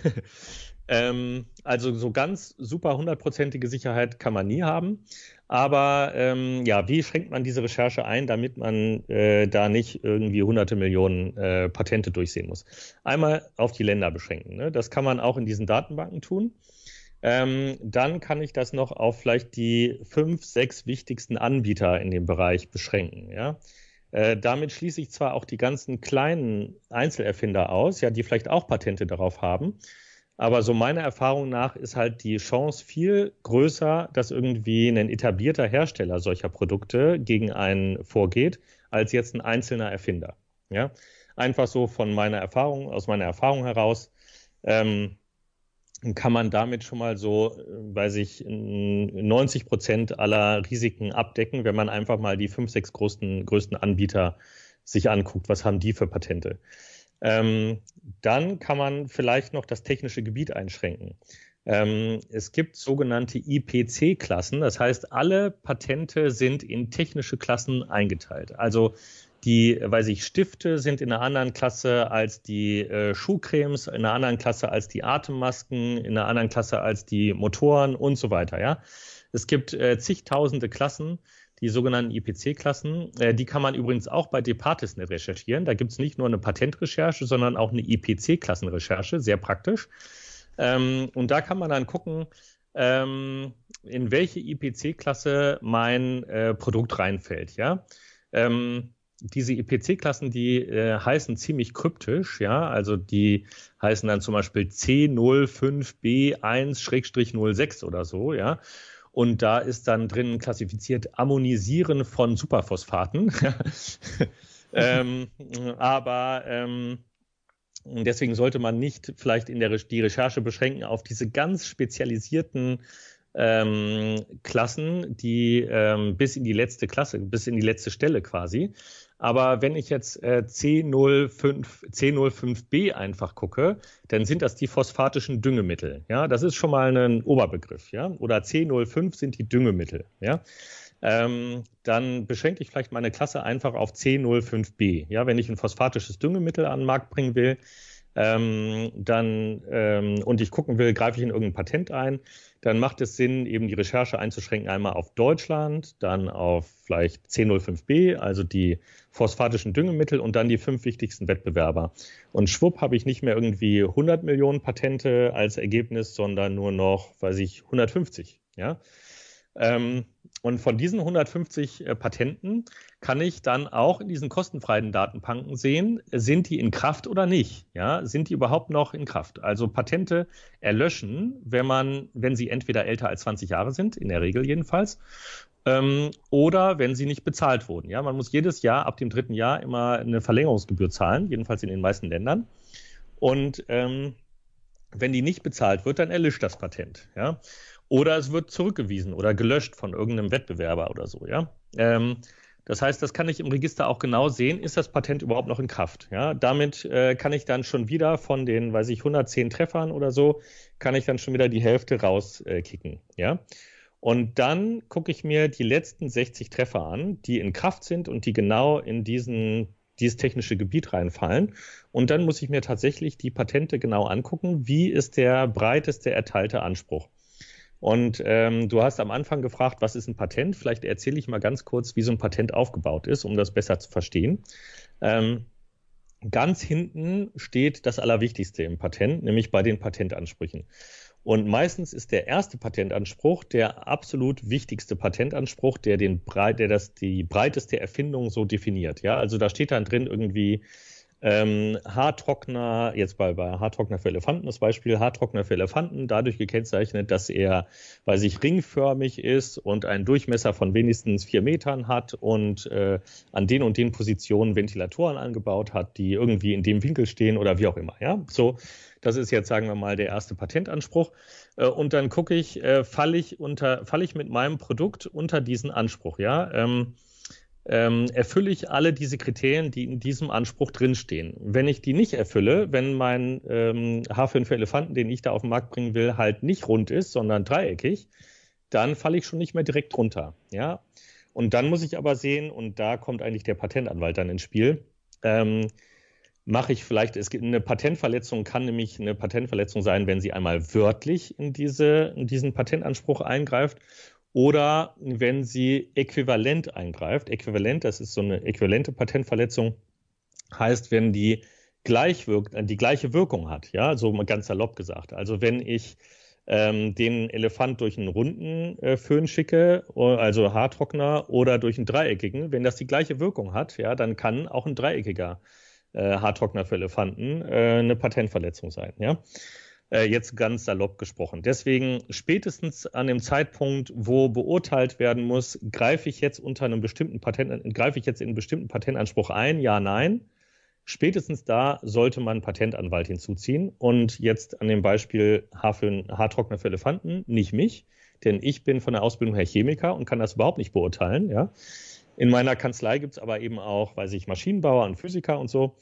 ähm, also so ganz super hundertprozentige Sicherheit kann man nie haben. Aber ähm, ja, wie schränkt man diese Recherche ein, damit man äh, da nicht irgendwie hunderte Millionen äh, Patente durchsehen muss? Einmal auf die Länder beschränken. Ne? Das kann man auch in diesen Datenbanken tun. Ähm, dann kann ich das noch auf vielleicht die fünf, sechs wichtigsten Anbieter in dem Bereich beschränken. Ja? Äh, damit schließe ich zwar auch die ganzen kleinen Einzelerfinder aus, ja, die vielleicht auch Patente darauf haben, aber so meiner Erfahrung nach ist halt die Chance viel größer, dass irgendwie ein etablierter Hersteller solcher Produkte gegen einen vorgeht, als jetzt ein einzelner Erfinder. Ja, einfach so von meiner Erfahrung, aus meiner Erfahrung heraus. Ähm, kann man damit schon mal so, äh, weiß ich, 90 Prozent aller Risiken abdecken, wenn man einfach mal die fünf, sechs größten, größten Anbieter sich anguckt. Was haben die für Patente? Ähm, dann kann man vielleicht noch das technische Gebiet einschränken. Ähm, es gibt sogenannte IPC-Klassen, das heißt, alle Patente sind in technische Klassen eingeteilt. Also die, weiß ich, Stifte sind in einer anderen Klasse als die äh, Schuhcremes, in einer anderen Klasse als die Atemmasken, in einer anderen Klasse als die Motoren und so weiter. Ja, es gibt äh, zigtausende Klassen, die sogenannten IPC-Klassen. Äh, die kann man übrigens auch bei Departisnet recherchieren. Da gibt es nicht nur eine Patentrecherche, sondern auch eine IPC-Klassenrecherche, sehr praktisch. Ähm, und da kann man dann gucken, ähm, in welche IPC-Klasse mein äh, Produkt reinfällt. Ja. Ähm, diese IPC-Klassen, die äh, heißen ziemlich kryptisch, ja, also die heißen dann zum Beispiel C05B1-06 oder so, ja. Und da ist dann drin klassifiziert Ammonisieren von Superphosphaten. ähm, aber ähm, deswegen sollte man nicht vielleicht in der Re die Recherche beschränken auf diese ganz spezialisierten ähm, Klassen, die ähm, bis in die letzte Klasse, bis in die letzte Stelle quasi. Aber wenn ich jetzt äh, C05, C05b einfach gucke, dann sind das die phosphatischen Düngemittel. Ja, das ist schon mal ein Oberbegriff. Ja, oder C05 sind die Düngemittel. Ja. Ähm, dann beschränke ich vielleicht meine Klasse einfach auf C05b. Ja, wenn ich ein phosphatisches Düngemittel an den Markt bringen will, ähm, dann ähm, und ich gucken will, greife ich in irgendein Patent ein, dann macht es Sinn, eben die Recherche einzuschränken, einmal auf Deutschland, dann auf vielleicht C05b, also die phosphatischen Düngemittel und dann die fünf wichtigsten Wettbewerber. Und schwupp habe ich nicht mehr irgendwie 100 Millionen Patente als Ergebnis, sondern nur noch, weiß ich, 150. Ja. Ähm, und von diesen 150 äh, Patenten kann ich dann auch in diesen kostenfreien Datenbanken sehen, sind die in Kraft oder nicht? Ja, sind die überhaupt noch in Kraft? Also Patente erlöschen, wenn man, wenn sie entweder älter als 20 Jahre sind, in der Regel jedenfalls, ähm, oder wenn sie nicht bezahlt wurden. Ja, man muss jedes Jahr ab dem dritten Jahr immer eine Verlängerungsgebühr zahlen, jedenfalls in den meisten Ländern. Und ähm, wenn die nicht bezahlt wird, dann erlischt das Patent. Ja. Oder es wird zurückgewiesen oder gelöscht von irgendeinem Wettbewerber oder so, ja. Ähm, das heißt, das kann ich im Register auch genau sehen, ist das Patent überhaupt noch in Kraft. Ja, damit äh, kann ich dann schon wieder von den, weiß ich, 110 Treffern oder so, kann ich dann schon wieder die Hälfte rauskicken. Äh, ja, und dann gucke ich mir die letzten 60 Treffer an, die in Kraft sind und die genau in diesen dieses technische Gebiet reinfallen. Und dann muss ich mir tatsächlich die Patente genau angucken. Wie ist der breiteste erteilte Anspruch? Und ähm, du hast am Anfang gefragt, was ist ein Patent? Vielleicht erzähle ich mal ganz kurz, wie so ein Patent aufgebaut ist, um das besser zu verstehen. Ähm, ganz hinten steht das Allerwichtigste im Patent, nämlich bei den Patentansprüchen. Und meistens ist der erste Patentanspruch der absolut wichtigste Patentanspruch, der den der das die breiteste Erfindung so definiert. Ja, also da steht dann drin irgendwie ähm, Haartrockner, jetzt bei, bei Haartrockner für Elefanten das Beispiel, Haartrockner für Elefanten, dadurch gekennzeichnet, dass er, weil sich ringförmig ist und einen Durchmesser von wenigstens vier Metern hat und äh, an den und den Positionen Ventilatoren angebaut hat, die irgendwie in dem Winkel stehen oder wie auch immer. Ja, so, das ist jetzt, sagen wir mal, der erste Patentanspruch. Äh, und dann gucke ich, äh, falle ich unter, falle ich mit meinem Produkt unter diesen Anspruch, ja. Ähm, ähm, erfülle ich alle diese Kriterien, die in diesem Anspruch drinstehen. Wenn ich die nicht erfülle, wenn mein ähm, Haarföhn für Elefanten, den ich da auf den Markt bringen will, halt nicht rund ist, sondern dreieckig, dann falle ich schon nicht mehr direkt runter. Ja? Und dann muss ich aber sehen, und da kommt eigentlich der Patentanwalt dann ins Spiel, ähm, mache ich vielleicht, es gibt eine Patentverletzung, kann nämlich eine Patentverletzung sein, wenn sie einmal wörtlich in, diese, in diesen Patentanspruch eingreift oder wenn sie äquivalent eingreift. Äquivalent, das ist so eine äquivalente Patentverletzung, heißt, wenn die gleich wirkt, die gleiche Wirkung hat, ja, so ganz salopp gesagt. Also wenn ich ähm, den Elefant durch einen runden äh, Föhn schicke, also Haartrockner, oder durch einen dreieckigen, wenn das die gleiche Wirkung hat, ja, dann kann auch ein dreieckiger äh, Haartrockner für Elefanten äh, eine Patentverletzung sein, ja. Äh, jetzt ganz salopp gesprochen. Deswegen spätestens an dem Zeitpunkt, wo beurteilt werden muss, greife ich jetzt unter einem bestimmten Patent, greife ich jetzt in einen bestimmten Patentanspruch ein? Ja, nein. Spätestens da sollte man einen Patentanwalt hinzuziehen. Und jetzt an dem Beispiel Haartrockner für Elefanten, nicht mich, denn ich bin von der Ausbildung her Chemiker und kann das überhaupt nicht beurteilen. Ja. In meiner Kanzlei gibt es aber eben auch, weiß ich, Maschinenbauer und Physiker und so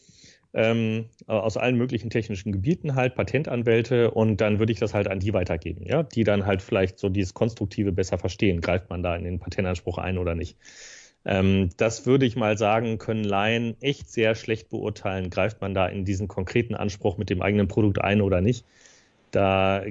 ähm, aus allen möglichen technischen Gebieten halt, Patentanwälte und dann würde ich das halt an die weitergeben, ja, die dann halt vielleicht so dieses Konstruktive besser verstehen. Greift man da in den Patentanspruch ein oder nicht? Ähm, das würde ich mal sagen, können Laien echt sehr schlecht beurteilen. Greift man da in diesen konkreten Anspruch mit dem eigenen Produkt ein oder nicht? Da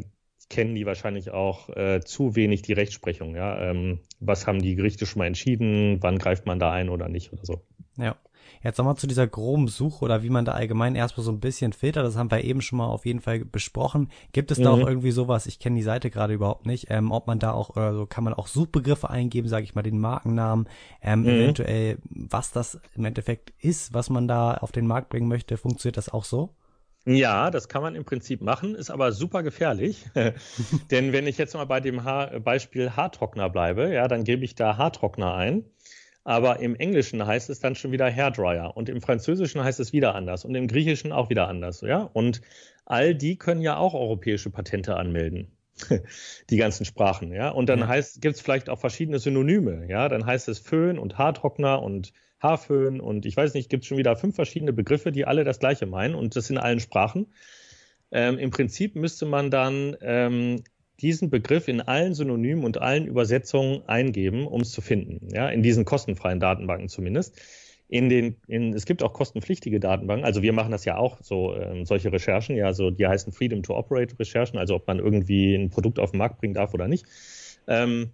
kennen die wahrscheinlich auch äh, zu wenig die Rechtsprechung. Ja? Ähm, was haben die Gerichte schon mal entschieden? Wann greift man da ein oder nicht oder so? Ja. Jetzt nochmal zu dieser groben Suche oder wie man da allgemein erstmal so ein bisschen filtert. Das haben wir eben schon mal auf jeden Fall besprochen. Gibt es da mhm. auch irgendwie sowas? Ich kenne die Seite gerade überhaupt nicht. Ähm, ob man da auch oder so kann man auch Suchbegriffe eingeben, sage ich mal, den Markennamen, ähm, mhm. eventuell was das im Endeffekt ist, was man da auf den Markt bringen möchte. Funktioniert das auch so? Ja, das kann man im Prinzip machen, ist aber super gefährlich. Denn wenn ich jetzt mal bei dem Haar Beispiel Haartrockner bleibe, ja, dann gebe ich da Haartrockner ein aber im Englischen heißt es dann schon wieder Hairdryer und im Französischen heißt es wieder anders und im Griechischen auch wieder anders, ja. Und all die können ja auch europäische Patente anmelden. die ganzen Sprachen, ja. Und dann ja. gibt es vielleicht auch verschiedene Synonyme, ja. Dann heißt es Föhn und Haartrockner und Haarföhn und ich weiß nicht, gibt es schon wieder fünf verschiedene Begriffe, die alle das Gleiche meinen und das in allen Sprachen. Ähm, Im Prinzip müsste man dann ähm, diesen Begriff in allen Synonymen und allen Übersetzungen eingeben, um es zu finden. Ja, in diesen kostenfreien Datenbanken zumindest. In den, in, es gibt auch kostenpflichtige Datenbanken. Also wir machen das ja auch, so ähm, solche Recherchen, ja, so die heißen Freedom to Operate Recherchen, also ob man irgendwie ein Produkt auf den Markt bringen darf oder nicht. Ähm,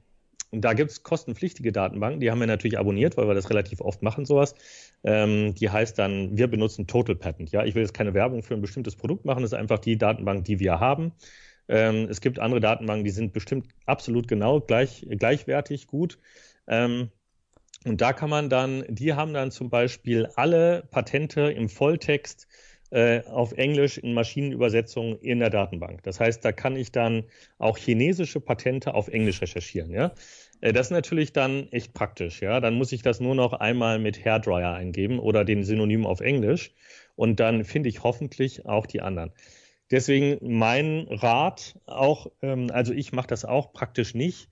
da gibt es kostenpflichtige Datenbanken, die haben wir natürlich abonniert, weil wir das relativ oft machen, sowas. Ähm, die heißt dann, wir benutzen Total Patent. Ja, ich will jetzt keine Werbung für ein bestimmtes Produkt machen, das ist einfach die Datenbank, die wir haben. Ähm, es gibt andere Datenbanken, die sind bestimmt absolut genau gleich, gleichwertig gut. Ähm, und da kann man dann, die haben dann zum Beispiel alle Patente im Volltext äh, auf Englisch in Maschinenübersetzung in der Datenbank. Das heißt, da kann ich dann auch chinesische Patente auf Englisch recherchieren. Ja? Äh, das ist natürlich dann echt praktisch. Ja? Dann muss ich das nur noch einmal mit Hairdryer eingeben oder den Synonym auf Englisch und dann finde ich hoffentlich auch die anderen. Deswegen mein Rat auch, ähm, also ich mache das auch praktisch nicht.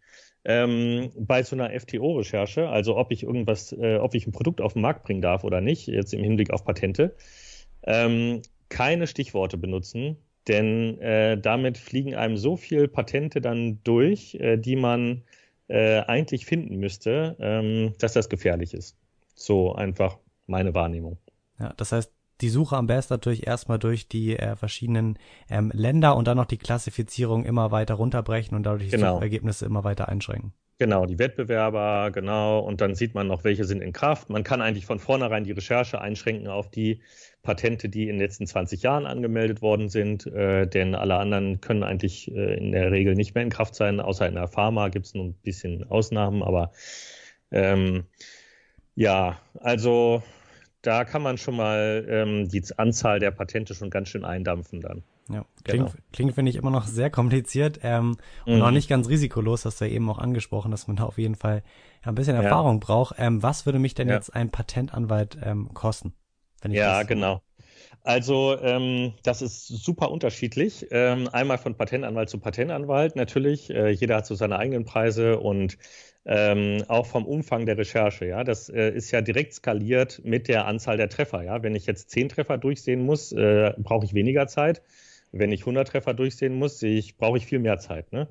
Ähm, bei so einer FTO-Recherche, also ob ich irgendwas, äh, ob ich ein Produkt auf den Markt bringen darf oder nicht, jetzt im Hinblick auf Patente, ähm, keine Stichworte benutzen, denn äh, damit fliegen einem so viele Patente dann durch, äh, die man äh, eigentlich finden müsste, ähm, dass das gefährlich ist. So einfach meine Wahrnehmung. Ja, das heißt, die Suche am besten natürlich erstmal durch die äh, verschiedenen ähm, Länder und dann noch die Klassifizierung immer weiter runterbrechen und dadurch genau. die Ergebnisse immer weiter einschränken. Genau, die Wettbewerber, genau, und dann sieht man noch, welche sind in Kraft. Man kann eigentlich von vornherein die Recherche einschränken auf die Patente, die in den letzten 20 Jahren angemeldet worden sind, äh, denn alle anderen können eigentlich äh, in der Regel nicht mehr in Kraft sein, außer in der Pharma gibt es nur ein bisschen Ausnahmen, aber ähm, ja, also da kann man schon mal ähm, die Anzahl der Patente schon ganz schön eindampfen dann. Ja, klingt, genau. klingt finde ich, immer noch sehr kompliziert ähm, und mhm. noch nicht ganz risikolos, hast du ja eben auch angesprochen, dass man da auf jeden Fall ein bisschen Erfahrung ja. braucht. Ähm, was würde mich denn ja. jetzt ein Patentanwalt ähm, kosten? ja, genau. Also ähm, das ist super unterschiedlich. Ähm, einmal von Patentanwalt zu Patentanwalt natürlich. Äh, jeder hat so seine eigenen Preise und ähm, auch vom Umfang der Recherche. Ja, das äh, ist ja direkt skaliert mit der Anzahl der Treffer. Ja, wenn ich jetzt zehn Treffer durchsehen muss, äh, brauche ich weniger Zeit. Wenn ich 100 Treffer durchsehen muss, brauche ich viel mehr Zeit. Ne?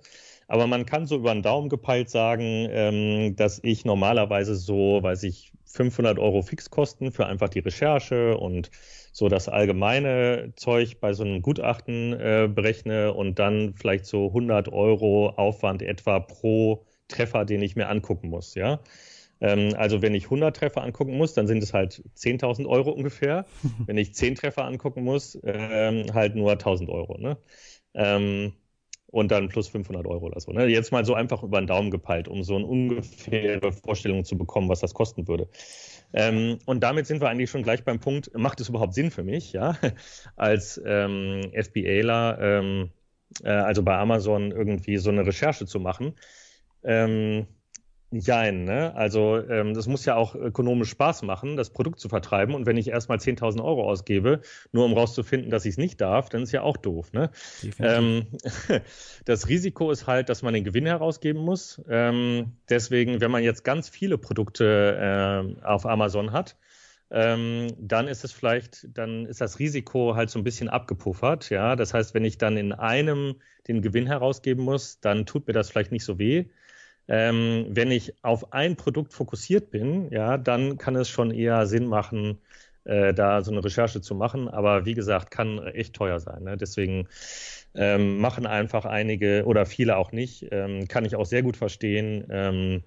Aber man kann so über den Daumen gepeilt sagen, ähm, dass ich normalerweise so, weiß ich, 500 Euro Fixkosten für einfach die Recherche und so das allgemeine Zeug bei so einem Gutachten äh, berechne und dann vielleicht so 100 Euro Aufwand etwa pro Treffer, den ich mir angucken muss, ja. Ähm, also wenn ich 100 Treffer angucken muss, dann sind es halt 10.000 Euro ungefähr. wenn ich 10 Treffer angucken muss, ähm, halt nur 1.000 Euro, ne? Ähm, und dann plus 500 Euro oder so. Ne? Jetzt mal so einfach über den Daumen gepeilt, um so eine ungefähre Vorstellung zu bekommen, was das kosten würde. Ähm, und damit sind wir eigentlich schon gleich beim Punkt, macht es überhaupt Sinn für mich, ja, als ähm, FBAler, ähm, äh, also bei Amazon irgendwie so eine Recherche zu machen? Ähm, Jein, ne? Also ähm, das muss ja auch ökonomisch Spaß machen, das Produkt zu vertreiben. Und wenn ich erstmal 10.000 Euro ausgebe, nur um rauszufinden, dass ich es nicht darf, dann ist ja auch doof. Ne? Ähm, das Risiko ist halt, dass man den Gewinn herausgeben muss. Ähm, deswegen, wenn man jetzt ganz viele Produkte äh, auf Amazon hat, ähm, dann ist es vielleicht, dann ist das Risiko halt so ein bisschen abgepuffert. Ja, das heißt, wenn ich dann in einem den Gewinn herausgeben muss, dann tut mir das vielleicht nicht so weh. Ähm, wenn ich auf ein Produkt fokussiert bin, ja, dann kann es schon eher Sinn machen, äh, da so eine Recherche zu machen. Aber wie gesagt, kann echt teuer sein. Ne? Deswegen ähm, machen einfach einige oder viele auch nicht. Ähm, kann ich auch sehr gut verstehen. Ähm,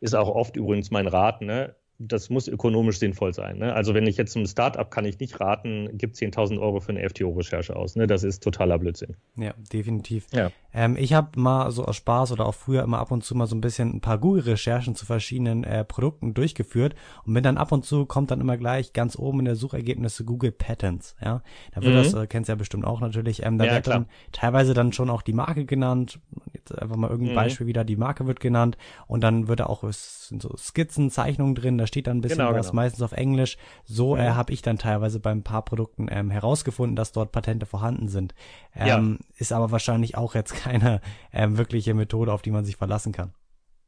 ist auch oft übrigens mein Rat. Ne? Das muss ökonomisch sinnvoll sein. Ne? Also wenn ich jetzt zum Startup kann ich nicht raten, gibt 10.000 Euro für eine FTO-Recherche aus. Ne? Das ist totaler Blödsinn. Ja, definitiv. Ja. Ähm, ich habe mal so aus Spaß oder auch früher immer ab und zu mal so ein bisschen ein paar Google-Recherchen zu verschiedenen äh, Produkten durchgeführt und bin dann ab und zu kommt dann immer gleich ganz oben in der Suchergebnisse Google Patents. Ja, da wird mhm. das, äh, kennst du ja bestimmt auch natürlich. Ähm, da ja, wird klar. dann teilweise dann schon auch die Marke genannt. Einfach mal irgendein mhm. Beispiel wieder, die Marke wird genannt und dann wird da auch so Skizzen, Zeichnungen drin da steht dann ein bisschen genau, was, genau. meistens auf Englisch. So äh, mhm. habe ich dann teilweise bei ein paar Produkten ähm, herausgefunden, dass dort Patente vorhanden sind. Ähm, ja. Ist aber wahrscheinlich auch jetzt keine ähm, wirkliche Methode, auf die man sich verlassen kann.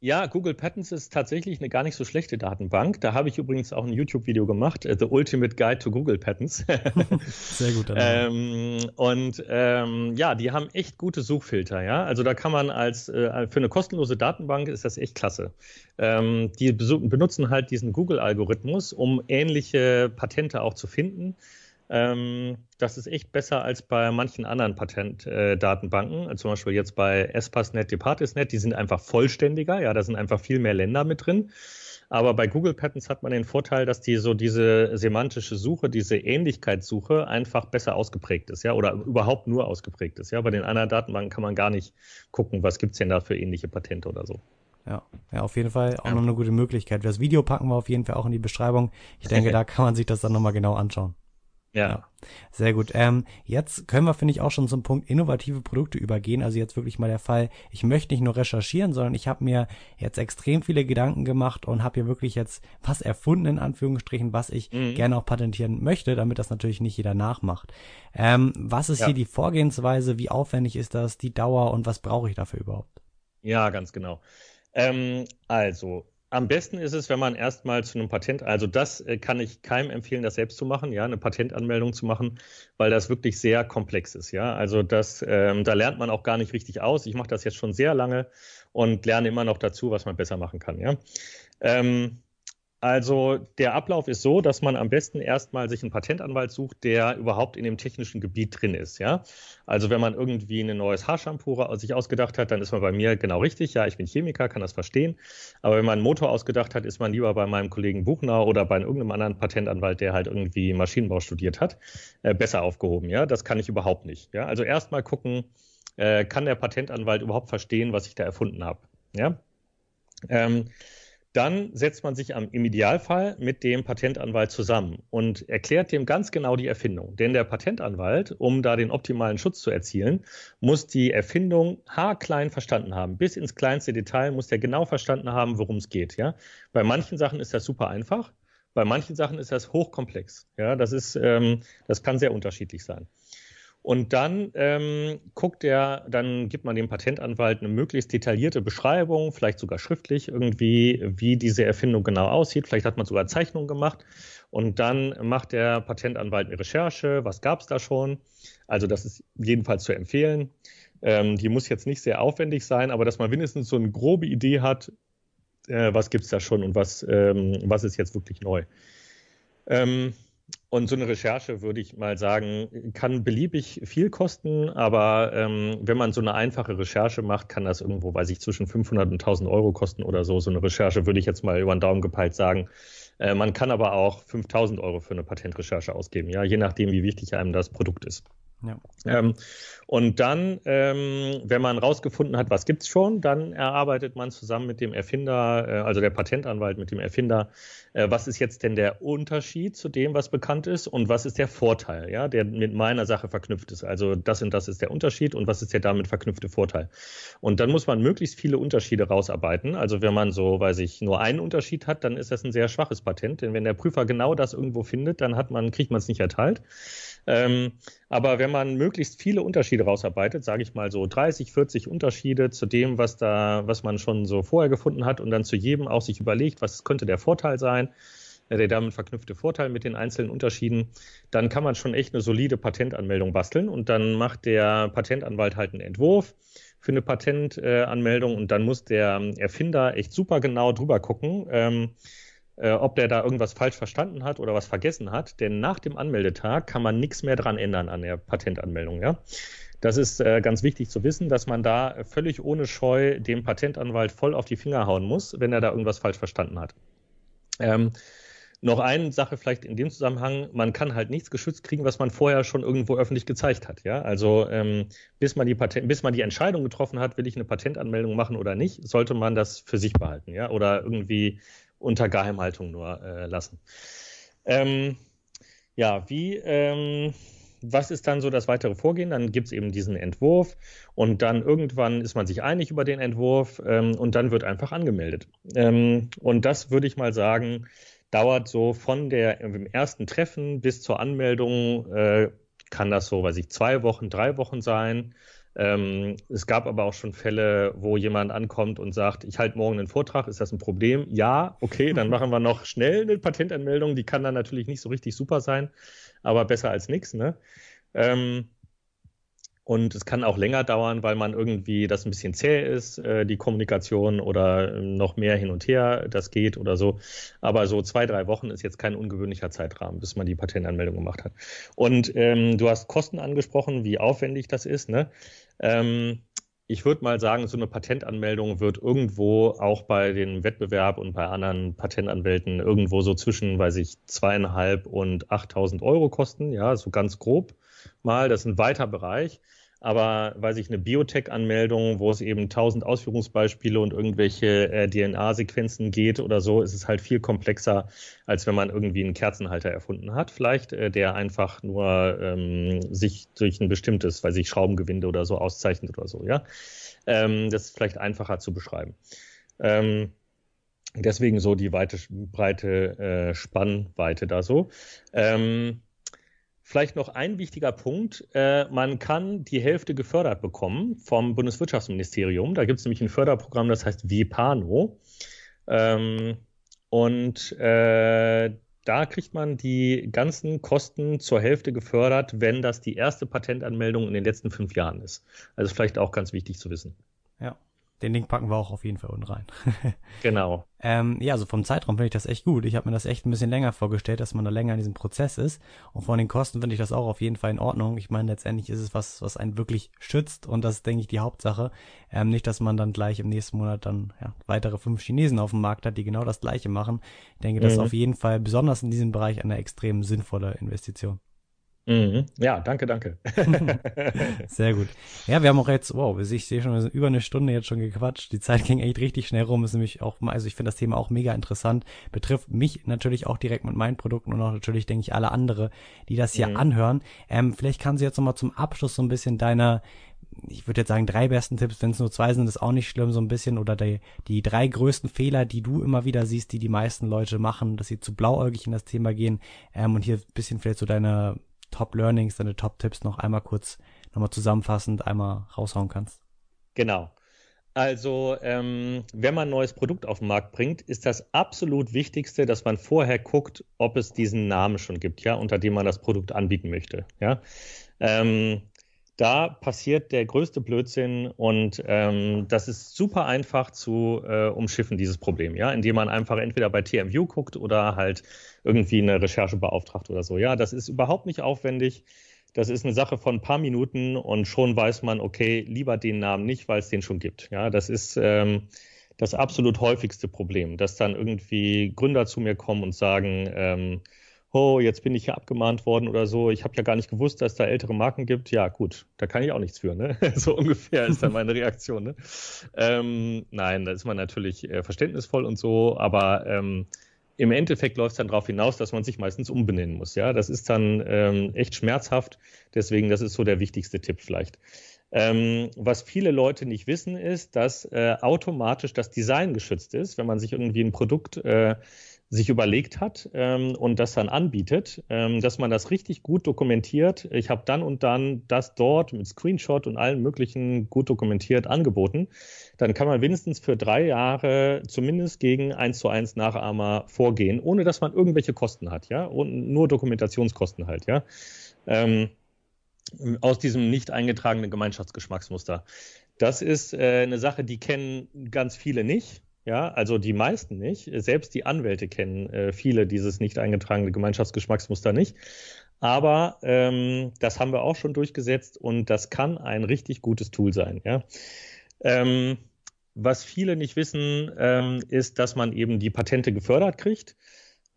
Ja, Google Patents ist tatsächlich eine gar nicht so schlechte Datenbank. Da habe ich übrigens auch ein YouTube-Video gemacht, äh, The Ultimate Guide to Google Patents. Sehr gut. ähm, und ähm, ja, die haben echt gute Suchfilter. Ja, also da kann man als äh, für eine kostenlose Datenbank ist das echt klasse. Ähm, die benutzen halt diesen Google-Algorithmus, um ähnliche Patente auch zu finden. Ähm, das ist echt besser als bei manchen anderen Patentdatenbanken, äh, zum Beispiel jetzt bei Espassnet, Departisnet, die sind einfach vollständiger, ja, da sind einfach viel mehr Länder mit drin. Aber bei Google Patents hat man den Vorteil, dass die so diese semantische Suche, diese Ähnlichkeitssuche einfach besser ausgeprägt ist, ja, oder überhaupt nur ausgeprägt ist. Ja, bei den anderen Datenbanken kann man gar nicht gucken, was gibt's denn da für ähnliche Patente oder so. Ja, ja, auf jeden Fall auch ja. noch eine gute Möglichkeit. Das Video packen wir auf jeden Fall auch in die Beschreibung. Ich denke, da kann man sich das dann nochmal genau anschauen. Ja. Sehr gut. Ähm, jetzt können wir, finde ich, auch schon zum Punkt innovative Produkte übergehen. Also jetzt wirklich mal der Fall, ich möchte nicht nur recherchieren, sondern ich habe mir jetzt extrem viele Gedanken gemacht und habe hier wirklich jetzt was erfunden, in Anführungsstrichen, was ich mhm. gerne auch patentieren möchte, damit das natürlich nicht jeder nachmacht. Ähm, was ist ja. hier die Vorgehensweise? Wie aufwendig ist das? Die Dauer und was brauche ich dafür überhaupt? Ja, ganz genau. Ähm, also, am besten ist es, wenn man erstmal zu einem Patent, also das äh, kann ich keinem empfehlen, das selbst zu machen, ja, eine Patentanmeldung zu machen, weil das wirklich sehr komplex ist, ja. Also das, ähm, da lernt man auch gar nicht richtig aus. Ich mache das jetzt schon sehr lange und lerne immer noch dazu, was man besser machen kann, ja. Ähm, also der Ablauf ist so, dass man am besten erstmal sich einen Patentanwalt sucht, der überhaupt in dem technischen Gebiet drin ist. Ja? Also wenn man irgendwie ein neues Haarshampoo sich ausgedacht hat, dann ist man bei mir genau richtig. Ja, ich bin Chemiker, kann das verstehen. Aber wenn man einen Motor ausgedacht hat, ist man lieber bei meinem Kollegen Buchner oder bei irgendeinem anderen Patentanwalt, der halt irgendwie Maschinenbau studiert hat, äh, besser aufgehoben. Ja, das kann ich überhaupt nicht. Ja, also erstmal gucken, äh, kann der Patentanwalt überhaupt verstehen, was ich da erfunden habe. Ja. Ähm, dann setzt man sich am, im Idealfall mit dem Patentanwalt zusammen und erklärt dem ganz genau die Erfindung. Denn der Patentanwalt, um da den optimalen Schutz zu erzielen, muss die Erfindung haarklein verstanden haben. Bis ins kleinste Detail muss der genau verstanden haben, worum es geht. Ja? Bei manchen Sachen ist das super einfach, bei manchen Sachen ist das hochkomplex. Ja? Das, ist, ähm, das kann sehr unterschiedlich sein. Und dann ähm, guckt er, dann gibt man dem Patentanwalt eine möglichst detaillierte Beschreibung, vielleicht sogar schriftlich irgendwie, wie diese Erfindung genau aussieht. Vielleicht hat man sogar Zeichnungen gemacht. Und dann macht der Patentanwalt eine Recherche, was gab es da schon. Also das ist jedenfalls zu empfehlen. Ähm, die muss jetzt nicht sehr aufwendig sein, aber dass man wenigstens so eine grobe Idee hat, äh, was gibt es da schon und was, ähm, was ist jetzt wirklich neu. Ähm, und so eine Recherche, würde ich mal sagen, kann beliebig viel kosten, aber ähm, wenn man so eine einfache Recherche macht, kann das irgendwo, weiß ich, zwischen 500 und 1000 Euro kosten oder so. So eine Recherche würde ich jetzt mal über den Daumen gepeilt sagen. Äh, man kann aber auch 5000 Euro für eine Patentrecherche ausgeben, ja, je nachdem, wie wichtig einem das Produkt ist. Ja. Ähm, und dann, ähm, wenn man rausgefunden hat, was gibt's schon, dann erarbeitet man zusammen mit dem Erfinder, äh, also der Patentanwalt mit dem Erfinder, äh, was ist jetzt denn der Unterschied zu dem, was bekannt ist und was ist der Vorteil, ja, der mit meiner Sache verknüpft ist. Also das und das ist der Unterschied und was ist der damit verknüpfte Vorteil. Und dann muss man möglichst viele Unterschiede rausarbeiten. Also wenn man so, weiß ich, nur einen Unterschied hat, dann ist das ein sehr schwaches Patent, denn wenn der Prüfer genau das irgendwo findet, dann hat man, kriegt man es nicht erteilt. Ähm, aber wenn man möglichst viele Unterschiede rausarbeitet, sage ich mal so 30, 40 Unterschiede zu dem, was da, was man schon so vorher gefunden hat und dann zu jedem auch sich überlegt, was könnte der Vorteil sein, äh, der damit verknüpfte Vorteil mit den einzelnen Unterschieden, dann kann man schon echt eine solide Patentanmeldung basteln und dann macht der Patentanwalt halt einen Entwurf für eine Patentanmeldung und dann muss der Erfinder echt super genau drüber gucken. Ähm, äh, ob der da irgendwas falsch verstanden hat oder was vergessen hat. Denn nach dem Anmeldetag kann man nichts mehr dran ändern an der Patentanmeldung. Ja? Das ist äh, ganz wichtig zu wissen, dass man da völlig ohne Scheu dem Patentanwalt voll auf die Finger hauen muss, wenn er da irgendwas falsch verstanden hat. Ähm, noch eine Sache vielleicht in dem Zusammenhang, man kann halt nichts geschützt kriegen, was man vorher schon irgendwo öffentlich gezeigt hat. Ja, also ähm, bis man die Patent, bis man die Entscheidung getroffen hat, will ich eine Patentanmeldung machen oder nicht, sollte man das für sich behalten, ja, oder irgendwie unter Geheimhaltung nur äh, lassen. Ähm, ja, wie, ähm, was ist dann so das weitere Vorgehen? Dann gibt es eben diesen Entwurf und dann irgendwann ist man sich einig über den Entwurf ähm, und dann wird einfach angemeldet. Ähm, und das würde ich mal sagen, dauert so von der im ersten Treffen bis zur Anmeldung, äh, kann das so, weiß ich, zwei Wochen, drei Wochen sein. Ähm, es gab aber auch schon Fälle, wo jemand ankommt und sagt, ich halte morgen einen Vortrag, ist das ein Problem? Ja, okay, dann machen wir noch schnell eine Patentanmeldung. Die kann dann natürlich nicht so richtig super sein, aber besser als nichts. Ne? Ähm, und es kann auch länger dauern, weil man irgendwie das ein bisschen zäh ist, äh, die Kommunikation oder noch mehr hin und her, das geht oder so. Aber so zwei, drei Wochen ist jetzt kein ungewöhnlicher Zeitrahmen, bis man die Patentanmeldung gemacht hat. Und ähm, du hast Kosten angesprochen, wie aufwendig das ist. Ne? Ähm, ich würde mal sagen, so eine Patentanmeldung wird irgendwo auch bei dem Wettbewerb und bei anderen Patentanwälten irgendwo so zwischen, weiß ich, zweieinhalb und 8000 Euro kosten. Ja, so ganz grob mal. Das ist ein weiter Bereich. Aber weiß ich, eine Biotech-Anmeldung, wo es eben 1000 Ausführungsbeispiele und irgendwelche äh, DNA-Sequenzen geht oder so, ist es halt viel komplexer, als wenn man irgendwie einen Kerzenhalter erfunden hat, vielleicht, äh, der einfach nur ähm, sich durch ein bestimmtes, weiß ich, Schraubengewinde oder so auszeichnet oder so, ja. Ähm, das ist vielleicht einfacher zu beschreiben. Ähm, deswegen so die weite, breite äh, Spannweite da so. Ähm, Vielleicht noch ein wichtiger Punkt. Äh, man kann die Hälfte gefördert bekommen vom Bundeswirtschaftsministerium. Da gibt es nämlich ein Förderprogramm, das heißt VIPANO. Ähm, und äh, da kriegt man die ganzen Kosten zur Hälfte gefördert, wenn das die erste Patentanmeldung in den letzten fünf Jahren ist. Also vielleicht auch ganz wichtig zu wissen. Ja. Den Link packen wir auch auf jeden Fall unten rein. genau. Ähm, ja, also vom Zeitraum finde ich das echt gut. Ich habe mir das echt ein bisschen länger vorgestellt, dass man da länger in diesem Prozess ist. Und von den Kosten finde ich das auch auf jeden Fall in Ordnung. Ich meine, letztendlich ist es was, was einen wirklich schützt und das ist, denke ich, die Hauptsache. Ähm, nicht, dass man dann gleich im nächsten Monat dann ja, weitere fünf Chinesen auf dem Markt hat, die genau das gleiche machen. Ich denke, das mhm. ist auf jeden Fall besonders in diesem Bereich eine extrem sinnvolle Investition. Mhm. Ja, danke, danke. Sehr gut. Ja, wir haben auch jetzt, wow, ich sehe schon, wir sind über eine Stunde jetzt schon gequatscht. Die Zeit ging echt richtig schnell rum. Ist nämlich auch, also ich finde das Thema auch mega interessant. Betrifft mich natürlich auch direkt mit meinen Produkten und auch natürlich, denke ich, alle andere, die das hier mhm. anhören. Ähm, vielleicht kannst du jetzt nochmal zum Abschluss so ein bisschen deine, ich würde jetzt sagen, drei besten Tipps, wenn es nur zwei sind, ist auch nicht schlimm, so ein bisschen, oder die, die drei größten Fehler, die du immer wieder siehst, die die meisten Leute machen, dass sie zu blauäugig in das Thema gehen, ähm, und hier ein bisschen vielleicht so deine Top Learnings, deine Top Tipps noch einmal kurz nochmal zusammenfassend einmal raushauen kannst. Genau. Also, ähm, wenn man ein neues Produkt auf den Markt bringt, ist das absolut Wichtigste, dass man vorher guckt, ob es diesen Namen schon gibt, ja, unter dem man das Produkt anbieten möchte. Ja. Ähm, da passiert der größte Blödsinn und ähm, das ist super einfach zu äh, umschiffen, dieses Problem, ja, indem man einfach entweder bei TMU guckt oder halt irgendwie eine Recherche beauftragt oder so. Ja, das ist überhaupt nicht aufwendig. Das ist eine Sache von ein paar Minuten und schon weiß man, okay, lieber den Namen nicht, weil es den schon gibt. Ja, das ist ähm, das absolut häufigste Problem, dass dann irgendwie Gründer zu mir kommen und sagen, ähm, oh, jetzt bin ich hier abgemahnt worden oder so, ich habe ja gar nicht gewusst, dass da ältere Marken gibt. Ja, gut, da kann ich auch nichts für. Ne? so ungefähr ist dann meine Reaktion. Ne? Ähm, nein, da ist man natürlich äh, verständnisvoll und so, aber ähm, im Endeffekt läuft es dann darauf hinaus, dass man sich meistens umbenennen muss. Ja, das ist dann ähm, echt schmerzhaft. Deswegen, das ist so der wichtigste Tipp vielleicht. Ähm, was viele Leute nicht wissen, ist, dass äh, automatisch das Design geschützt ist, wenn man sich irgendwie ein Produkt äh, sich überlegt hat ähm, und das dann anbietet, ähm, dass man das richtig gut dokumentiert. Ich habe dann und dann das dort mit Screenshot und allen möglichen gut dokumentiert angeboten. Dann kann man wenigstens für drei Jahre zumindest gegen eins zu eins Nachahmer vorgehen, ohne dass man irgendwelche Kosten hat, ja, und nur Dokumentationskosten halt, ja. Ähm, aus diesem nicht eingetragenen Gemeinschaftsgeschmacksmuster. Das ist äh, eine Sache, die kennen ganz viele nicht. Ja, also die meisten nicht. Selbst die Anwälte kennen äh, viele dieses nicht eingetragene Gemeinschaftsgeschmacksmuster nicht. Aber ähm, das haben wir auch schon durchgesetzt und das kann ein richtig gutes Tool sein. Ja. Ähm, was viele nicht wissen, ähm, ist, dass man eben die Patente gefördert kriegt.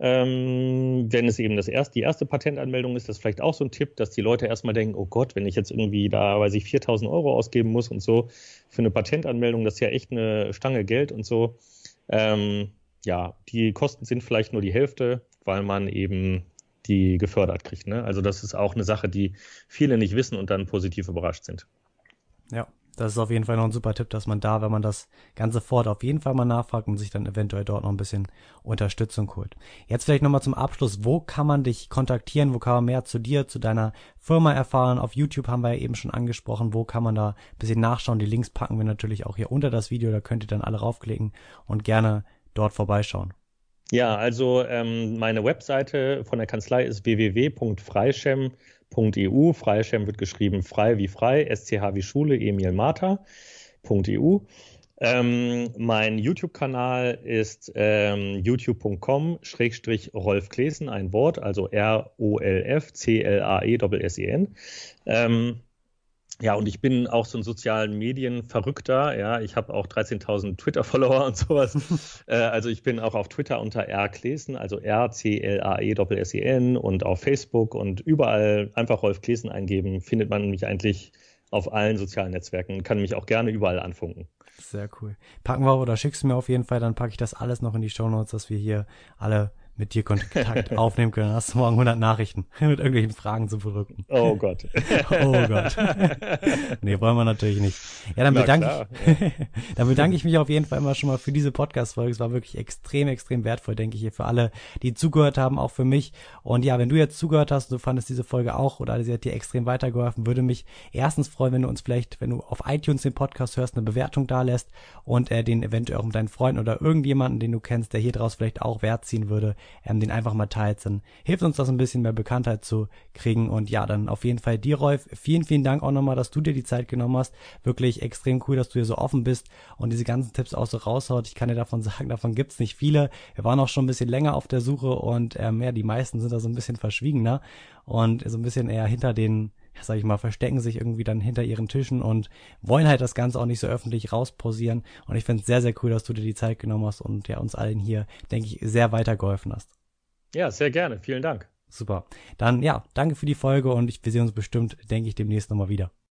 Ähm, wenn es eben das erste, die erste Patentanmeldung ist, das ist vielleicht auch so ein Tipp, dass die Leute erstmal denken, oh Gott, wenn ich jetzt irgendwie da, weiß ich, 4000 Euro ausgeben muss und so für eine Patentanmeldung, das ist ja echt eine Stange Geld und so. Ähm, ja, die Kosten sind vielleicht nur die Hälfte, weil man eben die gefördert kriegt. Ne? Also das ist auch eine Sache, die viele nicht wissen und dann positiv überrascht sind. Ja, das ist auf jeden Fall noch ein super Tipp, dass man da, wenn man das Ganze fort auf jeden Fall mal nachfragt und sich dann eventuell dort noch ein bisschen Unterstützung holt. Jetzt vielleicht nochmal zum Abschluss. Wo kann man dich kontaktieren? Wo kann man mehr zu dir, zu deiner Firma erfahren? Auf YouTube haben wir ja eben schon angesprochen. Wo kann man da ein bisschen nachschauen? Die Links packen wir natürlich auch hier unter das Video. Da könnt ihr dann alle raufklicken und gerne dort vorbeischauen. Ja, also ähm, meine Webseite von der Kanzlei ist www.freischem.com .eu. Freischem wird geschrieben frei wie frei, SCH wie Schule, Emil Martha.eu. Ähm, mein YouTube-Kanal ist ähm, youtube.com Schrägstrich Rolf Klesen, ein Wort, also R-O-L-F C-L-A-E-S-S-E-N. Ähm, ja, und ich bin auch so ein sozialen Medien-Verrückter. Ja, ich habe auch 13.000 Twitter-Follower und sowas. äh, also ich bin auch auf Twitter unter R. Klesen, also R-C-L-A-E-S-S-E-N und auf Facebook und überall einfach Rolf Klesen eingeben, findet man mich eigentlich auf allen sozialen Netzwerken. Kann mich auch gerne überall anfunken. Sehr cool. Packen wir oder schickst du mir auf jeden Fall, dann packe ich das alles noch in die Show Notes, dass wir hier alle mit dir Kontakt aufnehmen können. Dann hast du morgen 100 Nachrichten mit irgendwelchen Fragen zu verrückten. Oh Gott. oh Gott. nee, wollen wir natürlich nicht. Ja, dann bedanke, ich, dann bedanke ich mich auf jeden Fall immer schon mal für diese Podcast-Folge. Es war wirklich extrem, extrem wertvoll, denke ich, hier für alle, die zugehört haben, auch für mich. Und ja, wenn du jetzt zugehört hast und du fandest diese Folge auch oder sie hat dir extrem weitergeholfen, würde mich erstens freuen, wenn du uns vielleicht, wenn du auf iTunes den Podcast hörst, eine Bewertung da lässt und äh, den eventuell auch mit deinen Freunden oder irgendjemanden, den du kennst, der hier draus vielleicht auch Wert ziehen würde, ähm, den einfach mal teilt, dann hilft uns das ein bisschen mehr Bekanntheit zu kriegen. Und ja, dann auf jeden Fall dir, Rolf, vielen, vielen Dank auch nochmal, dass du dir die Zeit genommen hast. Wirklich extrem cool, dass du hier so offen bist und diese ganzen Tipps auch so raushaut. Ich kann dir davon sagen, davon gibt's nicht viele. Wir waren auch schon ein bisschen länger auf der Suche und ähm, ja, die meisten sind da so ein bisschen verschwiegener und so ein bisschen eher hinter den sag ich mal, verstecken sich irgendwie dann hinter ihren Tischen und wollen halt das Ganze auch nicht so öffentlich rausposieren. Und ich finde es sehr, sehr cool, dass du dir die Zeit genommen hast und ja uns allen hier, denke ich, sehr weitergeholfen hast. Ja, sehr gerne. Vielen Dank. Super. Dann ja, danke für die Folge und ich, wir sehen uns bestimmt, denke ich, demnächst nochmal wieder.